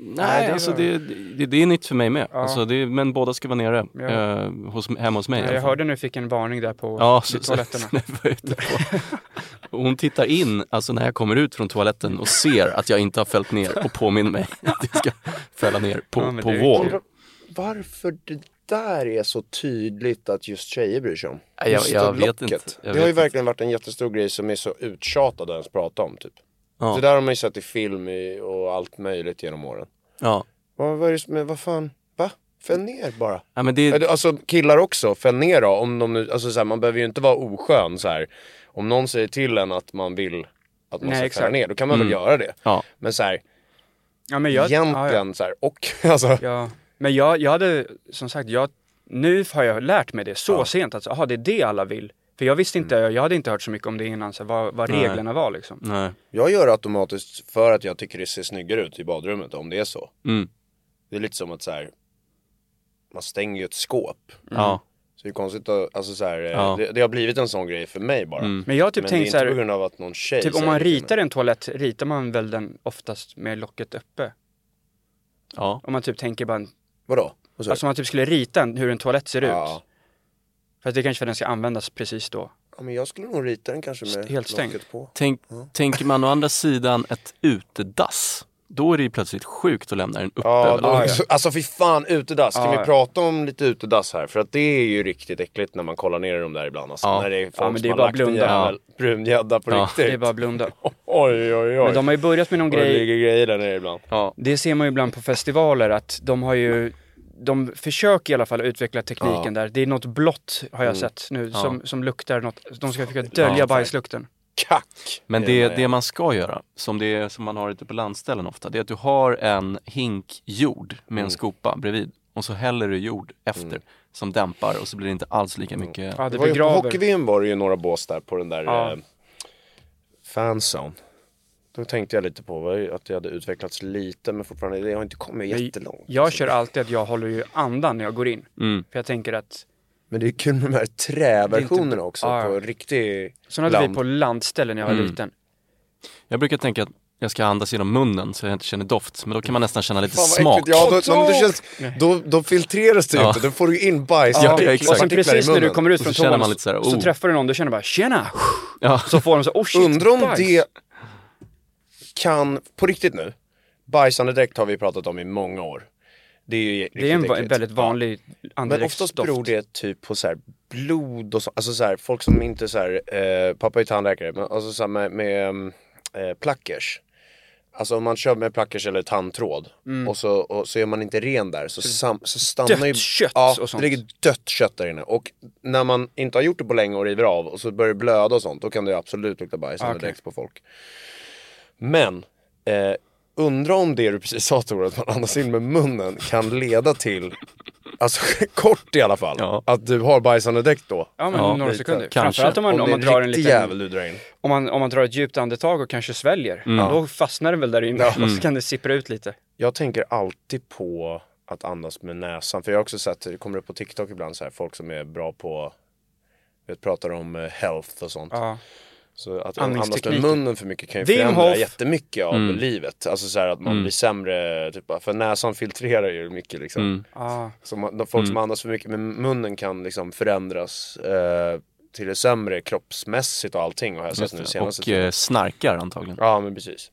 Nej, det alltså det, det, det är nytt för mig med. Ja. Alltså det, men båda ska vara nere, Ja. eh, hos, hemma hos mig alla Jag fall. hörde nu fick en varning där på Ja, så, så, toaletterna. så jag var ute på. Hon tittar in, alltså när jag kommer ut från toaletten och ser att jag inte har fällt ner och påminner mig att jag ska fälla ner på, Ja, på undrar varför det där är så tydligt att just tjejer bryr sig om. Jag- Just jag det vet inte. Jag det har ju inte. verkligen varit en jättestor grej som är så uttjatad att ens prata om typ. Ja. Det där har man ju sett i film och allt möjligt genom åren. Ja. Vad, vad är det som är, vad fan, va? Fäll ner bara. ja, men det, Alltså killar också, fäll ner då. Om de nu, alltså så här, man behöver ju inte vara oskön så här. Om någon säger till en att man vill att man Nej, ska exakt. fälla ner, då kan man väl Mm. göra det. ja. Men så här, Ja, men jag, egentligen ja, ja. så här, och alltså. Ja, men jag, jag hade som sagt, jag, nu har jag lärt mig det så Ja. sent att, aha, det är det alla vill. För jag visste inte, Mm. jag hade inte hört så mycket om det innan, så vad, vad Nej. reglerna var liksom. Nej. Jag gör automatiskt för att jag tycker det ser snyggare ut i badrummet om det är så. Mm. Det är lite som att så här, man stänger ju ett skåp. Ja. Så det är konstigt att, alltså så här, eh, Ja. det, det har blivit en sån grej för mig bara. Mm. Men jag har typ Men tänkt inte så på här, grund av att någon tjej typ om man ritar en toalett, ritar man väl den oftast med locket uppe? Ja. Om man typ tänker bara, en, Vadå? Alltså om man typ skulle rita en, hur en toalett ser ut. ja. För att det kanske för den ska användas precis då. ja, men jag skulle nog rita den kanske med Helt stängd. locket på. Tänk, Tänker man å andra sidan ett utedass, då är det ju plötsligt sjukt att lämna den uppe. Ja, då, ja. så- alltså fy fan utedass. Kan Ja, vi ja. prata om lite utedass här? För att det är ju riktigt äckligt när man kollar ner i dem där ibland alltså. Ja. När det är folk Ja, men det är bara blunda. jävel brun gädda på Ja. riktigt. Det är bara blunda. Oj oj oj. Men de har ju börjat med någon Och det grej, ligger grejer där nere ibland. Ja. det ser man ju ibland på festivaler att de har ju de försöker i alla fall utveckla tekniken Ja. där. Det är något blått har jag Mm. sett nu Ja. som, som luktar något. De ska försöka dölja Ja, bajslukten. Kack! Men det, det man ska göra, som, det är, som man har ute på landställen ofta, det är att du har en hink jord med en Mm. skopa bredvid och så häller du jord efter Mm. som dämpar och så blir det inte alls lika mycket. Ja, Det det var ju, på hockey-VM var det ju några bås där på den där Ja. eh, fanzone. Då tänkte jag lite på att det hade utvecklats lite men fortfarande, det har inte kommit jättelångt. Jag kör alltid att jag håller ju andan när jag går in. Mm. För jag tänker att, Men det är kul med de här träversionerna är också Ja, ja. på riktig så hade vi land. på landställen när jag var Mm. liten. Jag brukar tänka att jag ska andas genom munnen så jag inte känner doft, men då kan man nästan känna lite Fan smak. Ja, då, då, då, känns, då, då filtreras det ju Ja. inte, då får du in bajs Ja, partiklar- exakt. Och sen precis när du kommer ut från toan så, så här, så oh. träffar du någon, du känner bara tjena! Ja. Så får de så, oh shit, Undrar om bajs. det kan, på riktigt nu, bajsande dräkt har vi pratat om i många år. Det är ju Det är en äckligt. väldigt vanlig Men andedräktsdoft. oftast beror det typ på så här blod och så, alltså så här, folk som inte så här, eh, pappa är tandläkare, men alltså så här med, med mm, eh, plackers. Alltså om man kör med plackers eller tandtråd och, så, och så är man inte ren där så, sam, så stannar ju... Mm. Dött kött ja, och sånt. det ligger dött kött där inne. Och när man inte har gjort det på länge och river av och så börjar det blöda och sånt, då kan det absolut lukta bajs Ah, okej. dräkt på folk. Men, eh, undra om det du precis sa Tor, att man andas in med munnen kan leda till, alltså kort i alla fall, Ja. att du har bajsande dräkt då. Ja men Ja, några lite. sekunder. Kanske. Framförallt om man, om om det man drar en liten, jävel du drar in. om man, om man drar ett djupt andetag och kanske sväljer. Mm. Då fastnar den väl där inne och så kan det sippra ut lite. Jag tänker alltid på att andas med näsan. För jag har också sett, det kommer upp på TikTok ibland så här, folk som är bra på, vet, pratar om eh, health och sånt. Ja. Så att andas med munnen för mycket kan ju Wim förändra Hof. jättemycket av Mm. livet. Alltså så här att man Mm. blir sämre, typ, för näsan filtrerar ju mycket liksom. Mm. Ja. Så man, de folk som Mm. andas för mycket med munnen kan liksom förändras eh, till det sämre kroppsmässigt och allting sett Just nu det. senaste Och eh, snarkar antagligen. Ja men precis.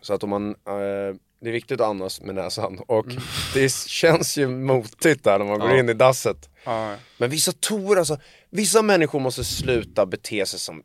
Så att om man, eh, det är viktigt att andas med näsan och det känns ju motigt där när man går Ja. in i dasset. Ja. Men vissa toor alltså, vissa människor måste sluta bete sig som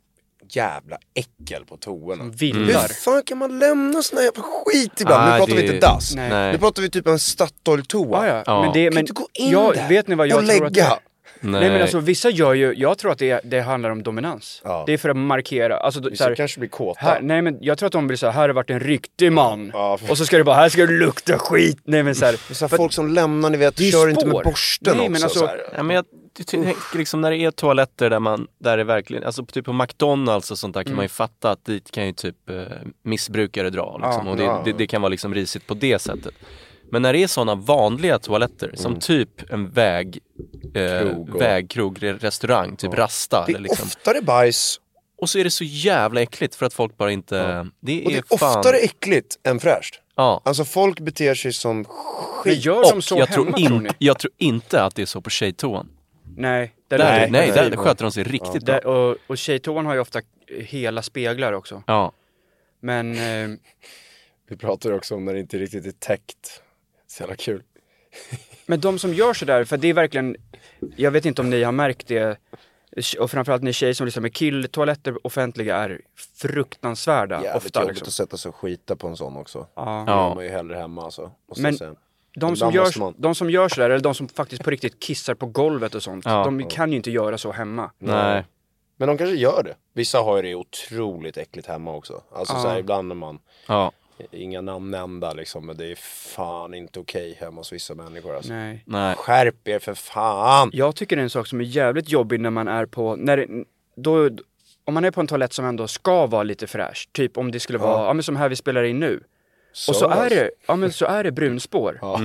jävla äckel på toorna. Hur fan kan man lämna sån här jävla skit ibland? Ah, nu pratar det- vi inte dass. Nej. Nej. Nu pratar vi typ en Statoil-toa. Ja, ja. Ja. Men det, Kan men, inte gå in jag, där vet ni vad jag och tror att lägga. Nej. men alltså vissa gör ju, jag tror att det, det handlar om dominans. Ja. Det är för att markera, alltså så Vissa här, kanske blir kåta. här, nej men jag tror att de blir så här, här har det varit en riktig man. Ja. Och så ska det bara, här ska det lukta skit. Nej men så här, Så här, folk som lämnar, ni vet, kör inte med spår. borsten Nej, också. men alltså- så här. Ja, men jag ty- tänker liksom när det är toaletter där man, där det verkligen, alltså typ på McDonalds och sånt där kan man ju fatta att dit kan ju typ eh, missbrukare dra liksom, Ja, och det, ja. det, det kan vara liksom risigt på det sättet. Men när det är sådana vanliga toaletter, som typ en väg, eh, Krog och- vägkrog, re- restaurang, typ Rasta Det är liksom. oftare bajs Och så är det så jävla äckligt för att folk bara inte, det och det är är fan, oftare äckligt än fräscht. ja. Alltså folk beter sig som men skit. gör de Och så jag hemma tror, tror in, ni? jag tror inte att det är så på tjejtoan. Nej. Där Där, är nej, det- nej, där, där sköter de sig riktigt bra. Där, och, och tjejtoan har ju ofta hela speglar också. Ja. Men eh, Vi pratar ju också om när det inte riktigt är täckt. Så jävla kul. Men de som gör sådär, för det är verkligen, jag vet inte om ni har märkt det, och framförallt ni tjejer som lyssnar med killtoaletter offentliga är fruktansvärda Jävligt ofta jobbigt liksom. att sätta sig och skita på en sån också. Ja. Ja. gör man ju hellre hemma alltså. Men- säga. De, som gör, man. de som gör sådär, eller de som faktiskt på riktigt kissar på golvet och sånt, Ja. de kan ju inte göra så hemma. Nej. Men de kanske gör det. Vissa har ju det otroligt äckligt hemma också. Alltså Ja. så här, ibland när man, Ja. inga namn nämnda liksom, men det är fan inte okej hemma hos vissa människor alltså. Nej. Nej. Skärp er för fan! Jag tycker det är en sak som är jävligt jobbig när man är på, när då, om man är på en toalett som ändå ska vara lite fräsch, typ om det skulle vara, ja men som här vi spelar in nu. Och så är det, ja men så är det brunspår. Ja.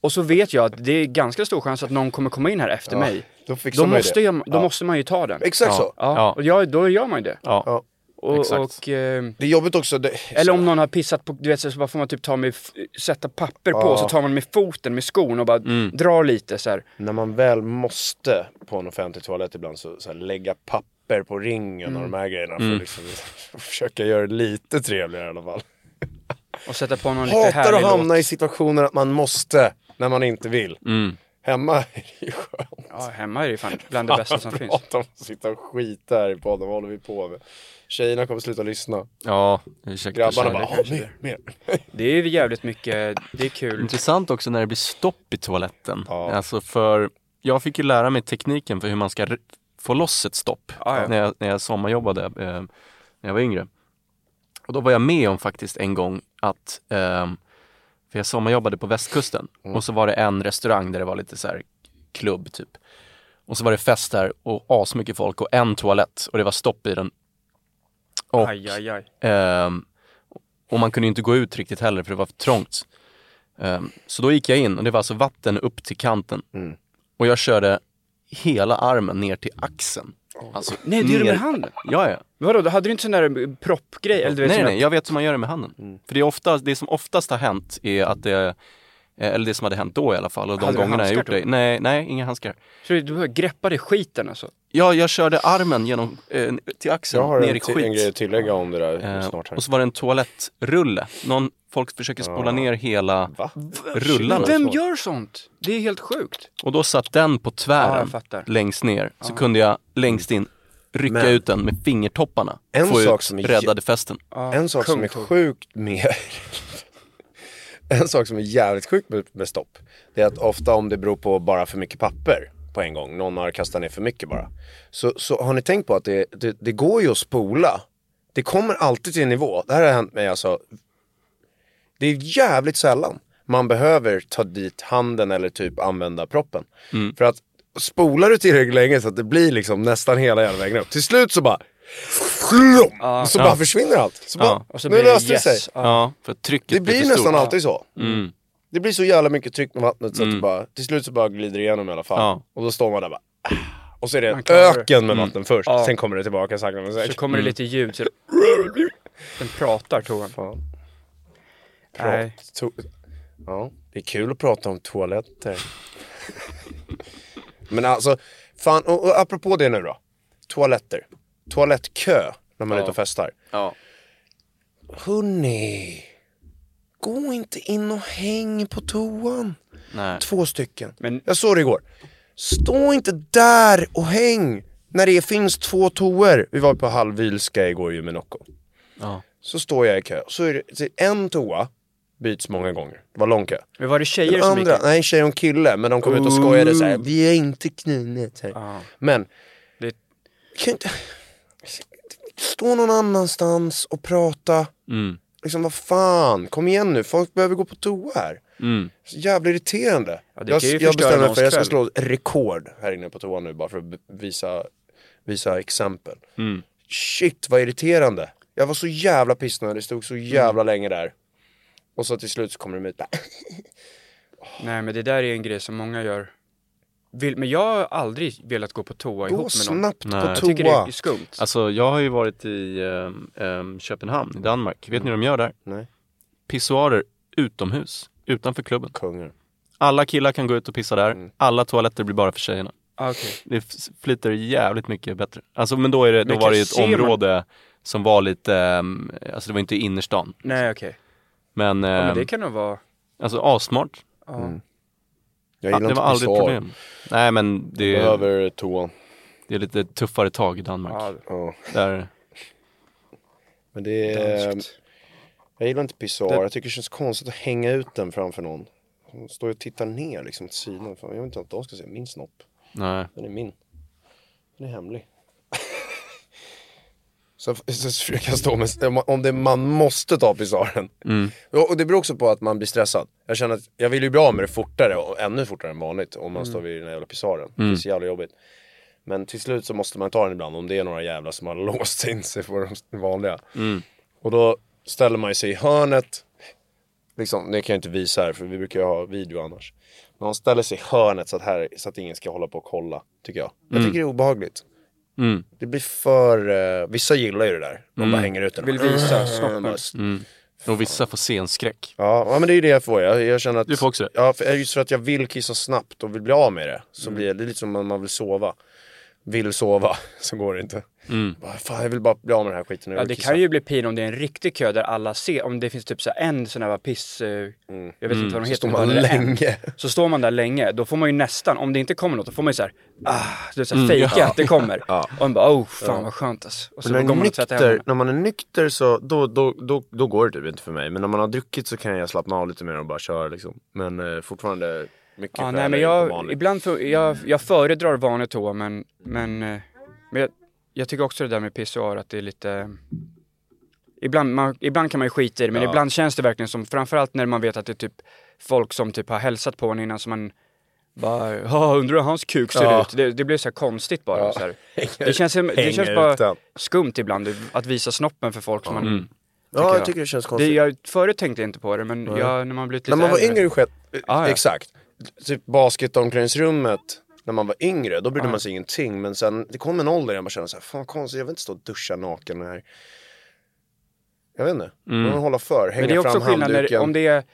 Och så vet jag att det är ganska stor chans att någon kommer komma in här efter Ja, mig. Då fixar Då, måste, det. jag, då Ja. måste man ju ta den. Exakt så. Ja, Ja. och jag, då gör man ju det. Ja. Ja. Och, Exakt. och, eh, Det är jobbigt också. Det, eller om någon har pissat på, du vet så bara får man typ ta med, sätta papper på, så tar man med foten, med skon och bara drar lite så här. När man väl måste på en offentlig toalett ibland så, så här, lägga papper på ringen och de här grejerna för att liksom, försöka göra det lite trevligare i alla fall. Och sätta på någon lite Hatar härlig att hamna låt. i situationer att man måste när man inte vill. Mm. Hemma är det ju skönt. Ja, hemma är det fan bland det bästa som finns. Prata om att sitta och skita här i podden, vad håller vi på med? Tjejerna kommer sluta lyssna. Ja, ursäkta. Grabbarna bara, ja mer, mer. Det är ju jävligt mycket, det är kul. Intressant också när det blir stopp i toaletten. Ja. Alltså för, jag fick ju lära mig tekniken för hur man ska få loss ett stopp Ja, ja. när, jag, när jag sommarjobbade eh, när jag var yngre. Och då var jag med om faktiskt en gång att, ehm, för jag sommarjobbade på västkusten och så var det en restaurang där det var lite så här klubb typ. Och så var det fest där och asmycket folk och en toalett och det var stopp i den. Och Aj, aj, aj. Ehm, och man kunde ju inte gå ut riktigt heller för det var för trångt. Ehm, så då gick jag in och det var alltså vatten upp till kanten. Mm. Och jag körde hela armen ner till axeln. Alltså, Nej, det är ner- det med handen? Ja, ja. Vadå, då hade du inte sån där proppgrej? Eller du vet, Nej, nej, där- jag vet hur man gör det med handen. Mm. För det, är ofta, det som oftast har hänt är att det, eh, eller det som hade hänt då i alla fall och de Hade gångerna jag handskar gjort det. Nej, nej, inga handskar. Så du greppade skiten alltså? Ja, jag körde armen genom, eh, till axeln, Jag har ner en, i till- skit. en grej att tillägga om det där Eh, snart här. och så var det en toalettrulle. Någon, folk försöker spola ner hela Va? rullarna. Vem gör sånt? Det är helt sjukt. Och då satt den på Ja, tvären jag fattar. längst ner. Så kunde jag längst in rycka Men- ut den med fingertopparna. En få sak ut som är räddade festen. Ja, En sak som är sjukt med En sak som är jävligt sjukt med, med stopp Det är att ofta om det beror på bara för mycket papper på en gång Någon har kastat ner för mycket bara Så, så har ni tänkt på att det, det, det går ju att spola. Det kommer alltid till en nivå. Det här har hänt mig alltså. Det är jävligt sällan man behöver ta dit handen eller typ använda proppen. För att spolar du tillräckligt länge så att det blir liksom nästan hela jävla vägen upp Till slut så bara Så bara försvinner allt så bara. Och så nu löste det sig yes. Ja. Ja, för trycket det blir nästan stort. alltid så. Mm. Det blir så jävla mycket tryck med vattnet så att det bara, till slut så bara glider igenom i alla fall. Och då står man där bara, ah. och så är det öken med vatten först, Ja. sen kommer det tillbaka sakta men Så säkert. kommer det lite ljud så Den pratar toan. Fan. Nej. Prat, to- ja, det är kul att prata om toaletter. Men alltså, fan, och, och apropå det nu då. Toaletter. Toalettkö när man är ute och festar. Ja. Hörni, gå inte in och häng på toan. Nej. Två stycken. Men- Jag såg det igår. Stå inte där och häng när det finns två toor. Vi var på Halvvilska igår ju med Nocco. Ja. Så står jag i kö. Så är det en toa byts många gånger. Det var lång kö. Men var det tjejer Den som gick in? nej tjej och kille, men de kom ut och skojade så här. Vi är inte knullat. så här. Ja. Men, Det- kan inte... Stå någon annanstans och prata. Mm. Liksom vad fan, kom igen nu, folk behöver gå på toa här. Mm. Så jävla irriterande. Ja, jag jag bestämde mig för att jag ska slå rekord här inne på toan nu bara för att visa, visa exempel. Mm. Shit vad irriterande. Jag var så jävla pissnödig, det stod så jävla länge där. Och så till slut så kommer de ut bara, Nej men det där är en grej som många gör. Vill, men jag har aldrig velat gå på toa gå ihop med någon. snabbt Nej. på Jag tycker det toa. är skumt. Alltså jag har ju varit i ehm, ehm, Köpenhamn i Danmark. Vet ni vad de gör där? Nej, Pissoarer utomhus, utanför klubben. kungar. Alla killar kan gå ut och pissa där. Mm. Alla toaletter blir bara för tjejerna. Ah, okej. Det flyter jävligt mycket bättre. Alltså men då, är det, då Men var det ju ett ser man- område som var lite, ehm, alltså det var inte innerstan. Nej okej. Men, Ja, men ehm, det kan nog vara... alltså assmart. Ja. Jag Ja, gillar det inte var aldrig pissoar. problem. Nej men det, Jag behöver toan. det är lite tuffare tag i Danmark. Ja, Ja. Där, Men det är, danskt. jag gillar inte pissoar. Det- Jag tycker det känns konstigt att hänga ut den framför någon. De står och tittar ner liksom till sidan. Jag vill inte att de ska se min snopp. nej. Den är min. Den är hemlig. Så, så försöker jag stå med, om- det man måste ta pisaren. Mm. Och det beror också på att man blir stressad. Jag känner att jag vill ju bli av med det fortare och ännu fortare än vanligt om man står vid den här jävla pisaren. Det är så jävla jobbigt. Men till slut så måste man ta den ibland om det är några jävlar som har låst in sig på de vanliga. Mm. Och då ställer man sig i hörnet. Liksom, det kan jag inte visa här för vi brukar ju ha video annars. Men man ställer sig i hörnet så att, här, så att ingen ska hålla på och kolla, tycker jag. Jag tycker det är obehagligt. Mm. Det blir för, eh, vissa gillar ju det där. De bara hänger ut den. Vill visa Mm, snoppen. Mm. Och vissa får scenskräck. Ja, ja men det är ju det jag får. Jag, jag känner att... Du får också det? Ja, för, just för att jag vill kissa snabbt och vill bli av med det. Så blir det, det är lite som om man vill sova. Vill sova, så går det inte. Mm. Bara, Fan, jag vill bara bli av med den här skiten. Ja det kissa. kan ju bli pin om det är en riktig kö där alla ser, om det finns typ så en sån här piss, eh, jag vet inte vad de Så heter. står men man länge. Så står man där länge, då får man ju nästan, om det inte kommer något, då får man ju såhär, ah, du vet såhär fejka att det kommer. Ja. Och man bara, oh fan vad skönt alltså. Och så när, går man nykter, när man är nykter så då, då, då, då går det typ inte för mig. Men när man har druckit så kan jag slappna av lite mer och bara köra liksom. Men eh, fortfarande mycket Ja, skäl nej men jag, vanligt. ibland för, jag, jag föredrar vanlig toa men, men, eh, men jag, jag tycker också det där med pissoar att det är lite Ibland, man, ibland kan man ju skita i det men Ja. ibland känns det verkligen som, framförallt när man vet att det är typ folk som typ har hälsat på en innan som man bara, undrar hur hans kuk ser Ja. ut. Det, det blir så här konstigt bara. Ja. Så här. Det känns, det känns bara den. skumt ibland att visa snoppen för folk som man... Mm. Ja, jag jag. tycker det känns Det, konstigt. jag, förut tänkte jag inte på det men jag, när man blivit lite När man var äldre- yngre skett, Ah, ja. exakt. Typ basketomklädningsrummet, när man var yngre, då brydde man sig ingenting. Men sen, det kom en ålder där bara kände såhär, fan vad konstigt, jag vill inte stå och duscha naken här. Jag vet inte, man vill hålla för, hänga Men det är också fram skillnad när, handduken. om det är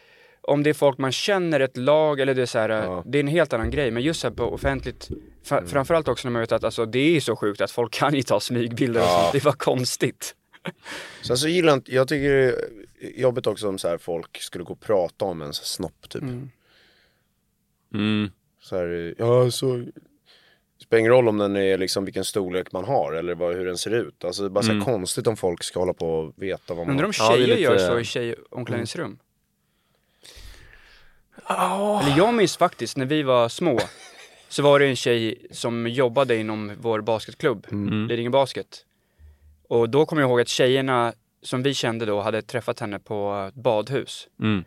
om det är folk man känner, ett lag eller det är så här, Ja. Mm. det är en helt annan grej. Men just så här på offentligt, fra, framförallt också när man vet att alltså, det är så sjukt att folk kan ju ta smygbilder och Ja. sånt. Det var konstigt. Sen så gillar jag inte, jag tycker det är jobbigt också om så här folk skulle gå och prata om en snopp typ. Mm. Så här, ja så det spelar ingen roll om den är liksom vilken storlek man har eller vad, hur den ser ut. Alltså det är bara så här konstigt om folk ska hålla på och veta vad man Undrar om har. Ja, tjejer lite- gör så i tjejomklädningsrum? Eller jag minns faktiskt när vi var små så var det en tjej som jobbade inom vår basketklubb, Mm. Lidingö Basket. Och då kommer jag ihåg att tjejerna som vi kände då hade träffat henne på ett badhus. Mm.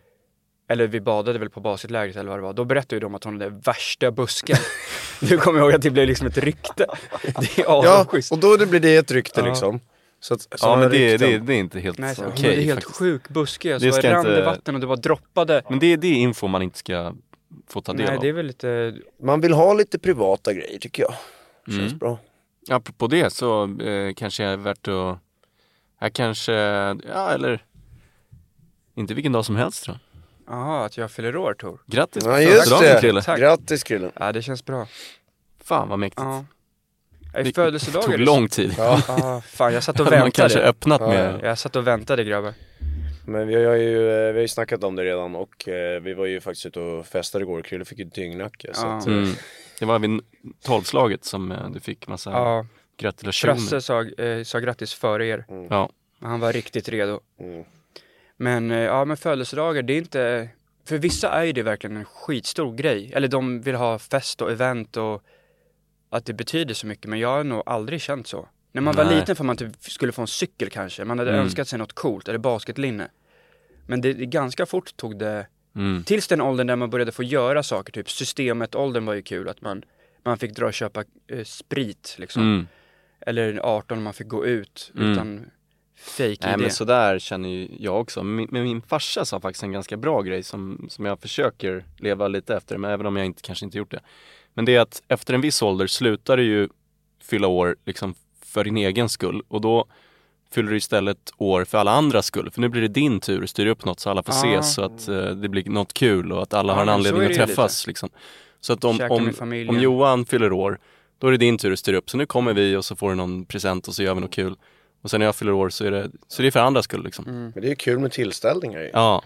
Eller vi badade väl på basketlägret eller vad det var. Då berättade ju de att hon hade värsta busken. du kommer ihåg att det blev liksom ett rykte. Det är Ja, avundsjukt. och då blir det ett rykte Ja. liksom. Så att, Ja såna men det, rykten- det, det är inte helt så, okej hon hade helt faktiskt. sjuk buske. Så Det det ska rann inte- det vatten och det bara droppade. Men det, det är info man inte ska få ta del Nej, av. det är väl lite... Man vill ha lite privata grejer tycker jag. Känns Mm. bra. Apropå det så eh, kanske jag är värt att, jag kanske, ja eller, inte vilken dag som helst då. Jaha, att jag fyller år Tor. Grattis på Ja just det. Krille. Tack. Grattis Krillen. Ja, det känns bra. Fan vad mäktigt. Ja. I Det födelsedagar. tog lång tid. Ja. Ja, fan jag satt och Hade man kanske väntade. öppnat Ja, med, Jag satt och väntade grabbar. Men vi har ju, eh, vi har ju snackat om det redan och eh, vi var ju faktiskt ute och festade igår. Krille fick ju dyngnacke. Så Ja. att, eh, mm, det var vid tolvslaget som eh, du fick massa Ja, gratulationer. Frasse sa, eh, sa grattis före er. Ja. Han var riktigt redo. mm. Men eh, ja, men födelsedagar, det är inte... För vissa är ju det verkligen en skitstor grej. Eller de vill ha fest och event och att det betyder så mycket. Men jag har nog aldrig känt så. När man var Nej. liten för man typ skulle få en cykel kanske. Man hade Mm. önskat sig något coolt, eller basketlinne. Men det, det ganska fort tog det, Mm. tills den åldern där man började få göra saker, typ systemet-åldern var ju kul. Att man, man fick dra och köpa eh, sprit liksom. Mm. Eller 18 man fick gå ut Mm. utan fake Nej idé. men sådär känner ju jag också. Min, men min farsa sa faktiskt en ganska bra grej som, som jag försöker leva lite efter, men även om jag inte, kanske inte gjort det. Men det är att efter en viss ålder slutar du ju fylla år liksom för din egen skull och då fyller du istället år för alla andras skull. För nu blir det din tur att styra upp något så alla får Ah. ses så att eh, det blir något kul och att alla Ja, har en anledning att träffas. Liksom. Så att om, om, om Johan fyller år, då är det din tur att styra upp. Så nu kommer vi och så får du någon present och så gör vi något kul. Och sen när jag fyller år så är det, så det är för andras skull liksom. Mm. Men det är ju kul med tillställningar ju. Ja.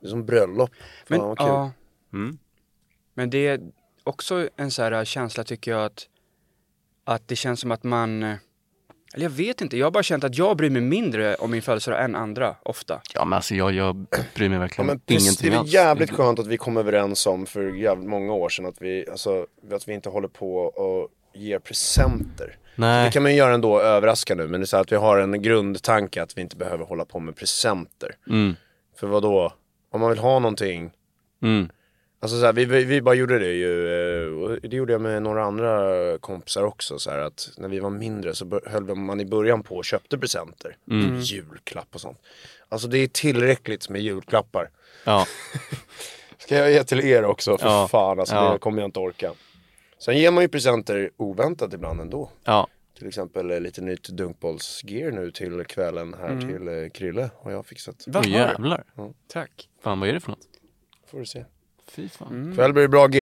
Det är som bröllop. Fan Men, vad kul. ja, Mm. men det är också en så här känsla tycker jag att, att det känns som att man, eh, eller jag vet inte, jag har bara känt att jag bryr mig mindre om min födelsedag än andra, ofta. Ja men alltså jag, jag bryr mig Ja, verkligen men precis, ingenting det är väl alls. jävligt skönt att vi kom överens om för jävligt många år sedan att vi, alltså, att vi inte håller på och ger presenter. Nej. Det kan man ju göra ändå, överraska nu, men det är så att vi har en grundtanke att vi inte behöver hålla på med presenter. Mm. För vad då? Om man vill ha någonting, Mm. alltså så här, vi, vi, vi bara gjorde det ju, eh, och det gjorde jag med några andra kompisar också, så här att när vi var mindre så höll man i början på och köpte presenter. Mm. Julklapp och sånt. Alltså det är tillräckligt med julklappar. Ja. Ska jag ge till er också? För Ja. fan, alltså Ja. det kommer jag inte orka. Sen ger man ju presenter oväntat ibland ändå. ja. Till exempel eh, lite nytt dunkbollsgear nu till kvällen här till eh, Krille har jag fixat. Har du? jävlar. Tack. Fan vad är det för något? Får du se. Fy fan. Mm. Kväll blir det bra gear.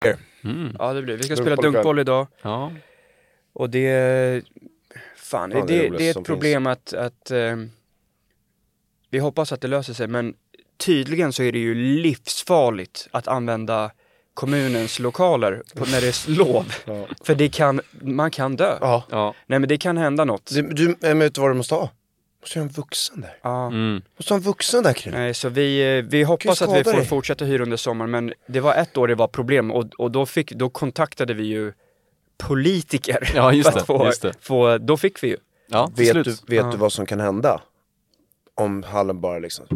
today. Ja, det blir Vi ska spela dunkboll idag. Ja. Och det... Fan, Fan, det är det, det är ett problem att, att eh, vi hoppas att det löser sig men tydligen så är det ju livsfarligt att använda kommunens lokaler på, när det är lov. Ja. För det kan, man kan dö. Ja. Nej men det kan hända något. Du, du men vet du vad du måste ha? Du måste ha en vuxen där. Ja. Mm. Måste ha en vuxen där Krille. Nej, så vi, eh, vi hoppas att vi får dig. fortsätta hyra under sommaren men det var ett år det var problem och, och då, fick, då kontaktade vi ju politiker. Ja, just för att det, Få, just det. Få, då fick vi ju. Ja, Vet, slut. du, vet Ja. du vad som kan hända? Om hallen bara liksom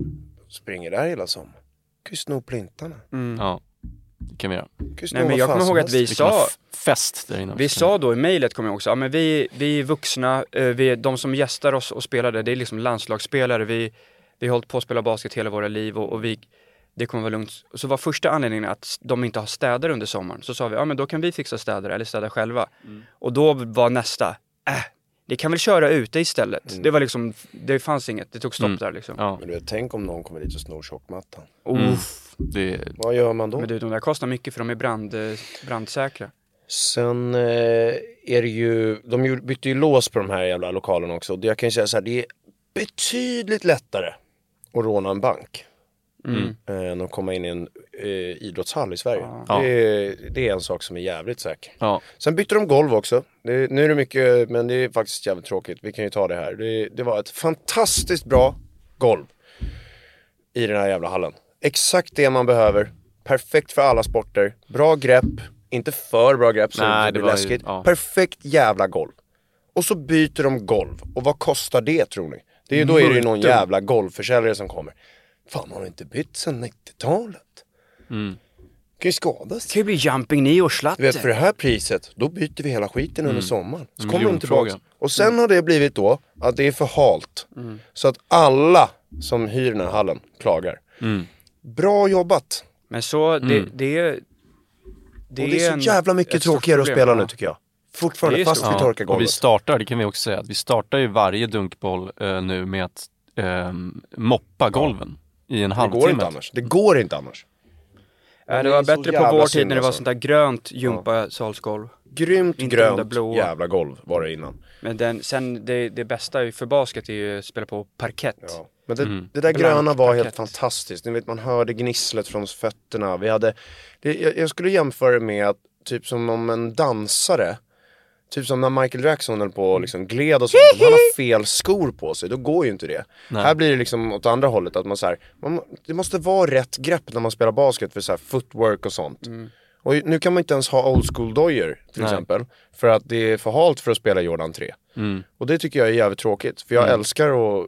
springer där hela sommaren. Kan ju sno plintarna. Ja, det kan vi göra. Nej men jag kommer ihåg att vi sa, fest där inne. vi sa då i mejlet kommer jag också, ja men vi, vi är vuxna, eh, vi är, de som gästar oss och spelar där, det är liksom landslagsspelare, vi, vi har hållit på att spela basket hela våra liv och, och vi, det kommer vara lugnt. Så var första anledningen att de inte har städare under sommaren, så sa vi, ja men då kan vi fixa städare eller städa själva. Och då var nästa, äh, det kan väl köra ute istället. Det var liksom, det fanns inget, det tog stopp Mm. där liksom. Ja, Men du vet, tänk om någon kommer dit och snor tjockmattan. Uff. Det, Vad gör man då? Men du, de där kostar mycket för de är brand, eh, brandsäkra. Sen eh, är det ju, de bytte ju lås på de här jävla lokalerna också. Jag kan ju säga så här, det är betydligt lättare att råna en bank. Mm. eh, Än att komma in i en eh, idrottshall i Sverige. Ja. Det, är, det är en sak som är jävligt säker. ja. Sen bytte de golv också. Det, nu är det mycket, men det är faktiskt jävligt tråkigt. Vi kan ju ta det här. Det, det var ett fantastiskt bra golv i den här jävla hallen. Exakt det man behöver. Perfekt för alla sporter. Bra grepp. Inte för bra grepp så Nej, det det blir var ju- läskigt. ja. Perfekt jävla golv. Och så byter de golv. Och vad kostar det tror ni? Det är, ju- då är det ju någon jävla golvförsäljare som kommer. Fan har de inte bytt sedan 90-talet? Mm. kan ju skadas. Det kan ju bli jumping knee och Du slatter. vet för det här priset, då byter vi hela skiten under sommaren. Så kommer de tillbaka. Och sen har det blivit då att det är för halt. Så att alla som hyr den här hallen klagar. Bra jobbat! Men så, det, Mm. det är... Det och det är så jävla mycket tråkigare att spela ja. nu tycker jag. Det Fortfarande, är fast vi torkar och vi golvet. startar, det kan vi också säga, att vi startar ju varje dunkboll eh, nu med att eh, moppa golven i en Det halvtimme. går inte annars. Det går inte annars. Ja, det Det var bättre på vår tid när det var alltså. sånt där grönt gympasalsgolv. Grymt Inte grönt jävla golv var det innan. Men den, sen det, det bästa ju för basket är ju att spela på parkett. Ja. Men det, Mm. det där Blank gröna var helt fantastiskt. Ni vet, man hörde gnisslet från fötterna. Vi hade, det, jag, jag skulle jämföra det med att, typ som om en dansare, typ som när Michael Jackson höll på och liksom gled och sånt. Om han har fel skor på sig, då går ju inte det. Nej. Här blir det liksom åt andra hållet, att man så här, man, det måste vara rätt grepp när man spelar basket för så här footwork och sånt. Och nu kan man inte ens ha old school dojor till Nej. exempel. För att det är för halt för att spela Jordan 3. Mm. Och det tycker jag är jävligt tråkigt. För jag älskar att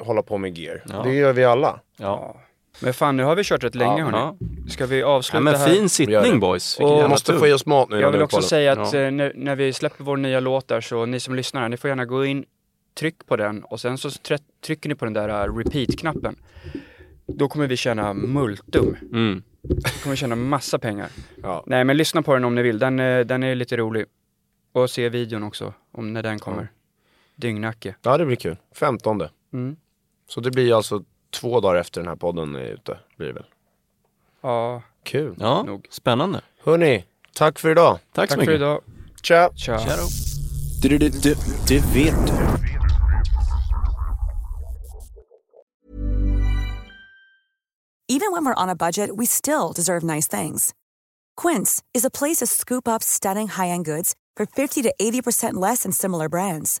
hålla på med gear. Ja. Det gör vi alla. Ja. Men fan, nu har vi kört rätt länge Ja, hörni. ja. Ska vi Ja, avsluta men här? fin Vi sittning boys. Och- måste tur. få i oss mat nu Jag vill vi också säga att Ja. eh, när, när vi släpper vår nya låt där så ni som lyssnar ni får gärna gå in, tryck på den och sen så trycker ni på den där eh, repeat-knappen. Då kommer vi tjäna multum. Mm. Då kommer vi tjäna massa pengar. Ja. Nej men lyssna på den om ni vill, den, eh, den är lite rolig. Och se videon också, om när den kommer. Dyngnacke. ja, det blir kul. 15. Mm. Så det blir alltså två dagar efter den här podden är ute. Blir det väl. Ja, Kul. Ja, Nog. spännande. Hörni, tack för idag. Tack, så tack för mycket. idag. Tja! Tja. Tja. Det, det, det, det vet du. Even when we're on a budget, we still deserve nice things. Quince is a place to scoop up stunning high-end goods for 50 to 80% less than similar brands.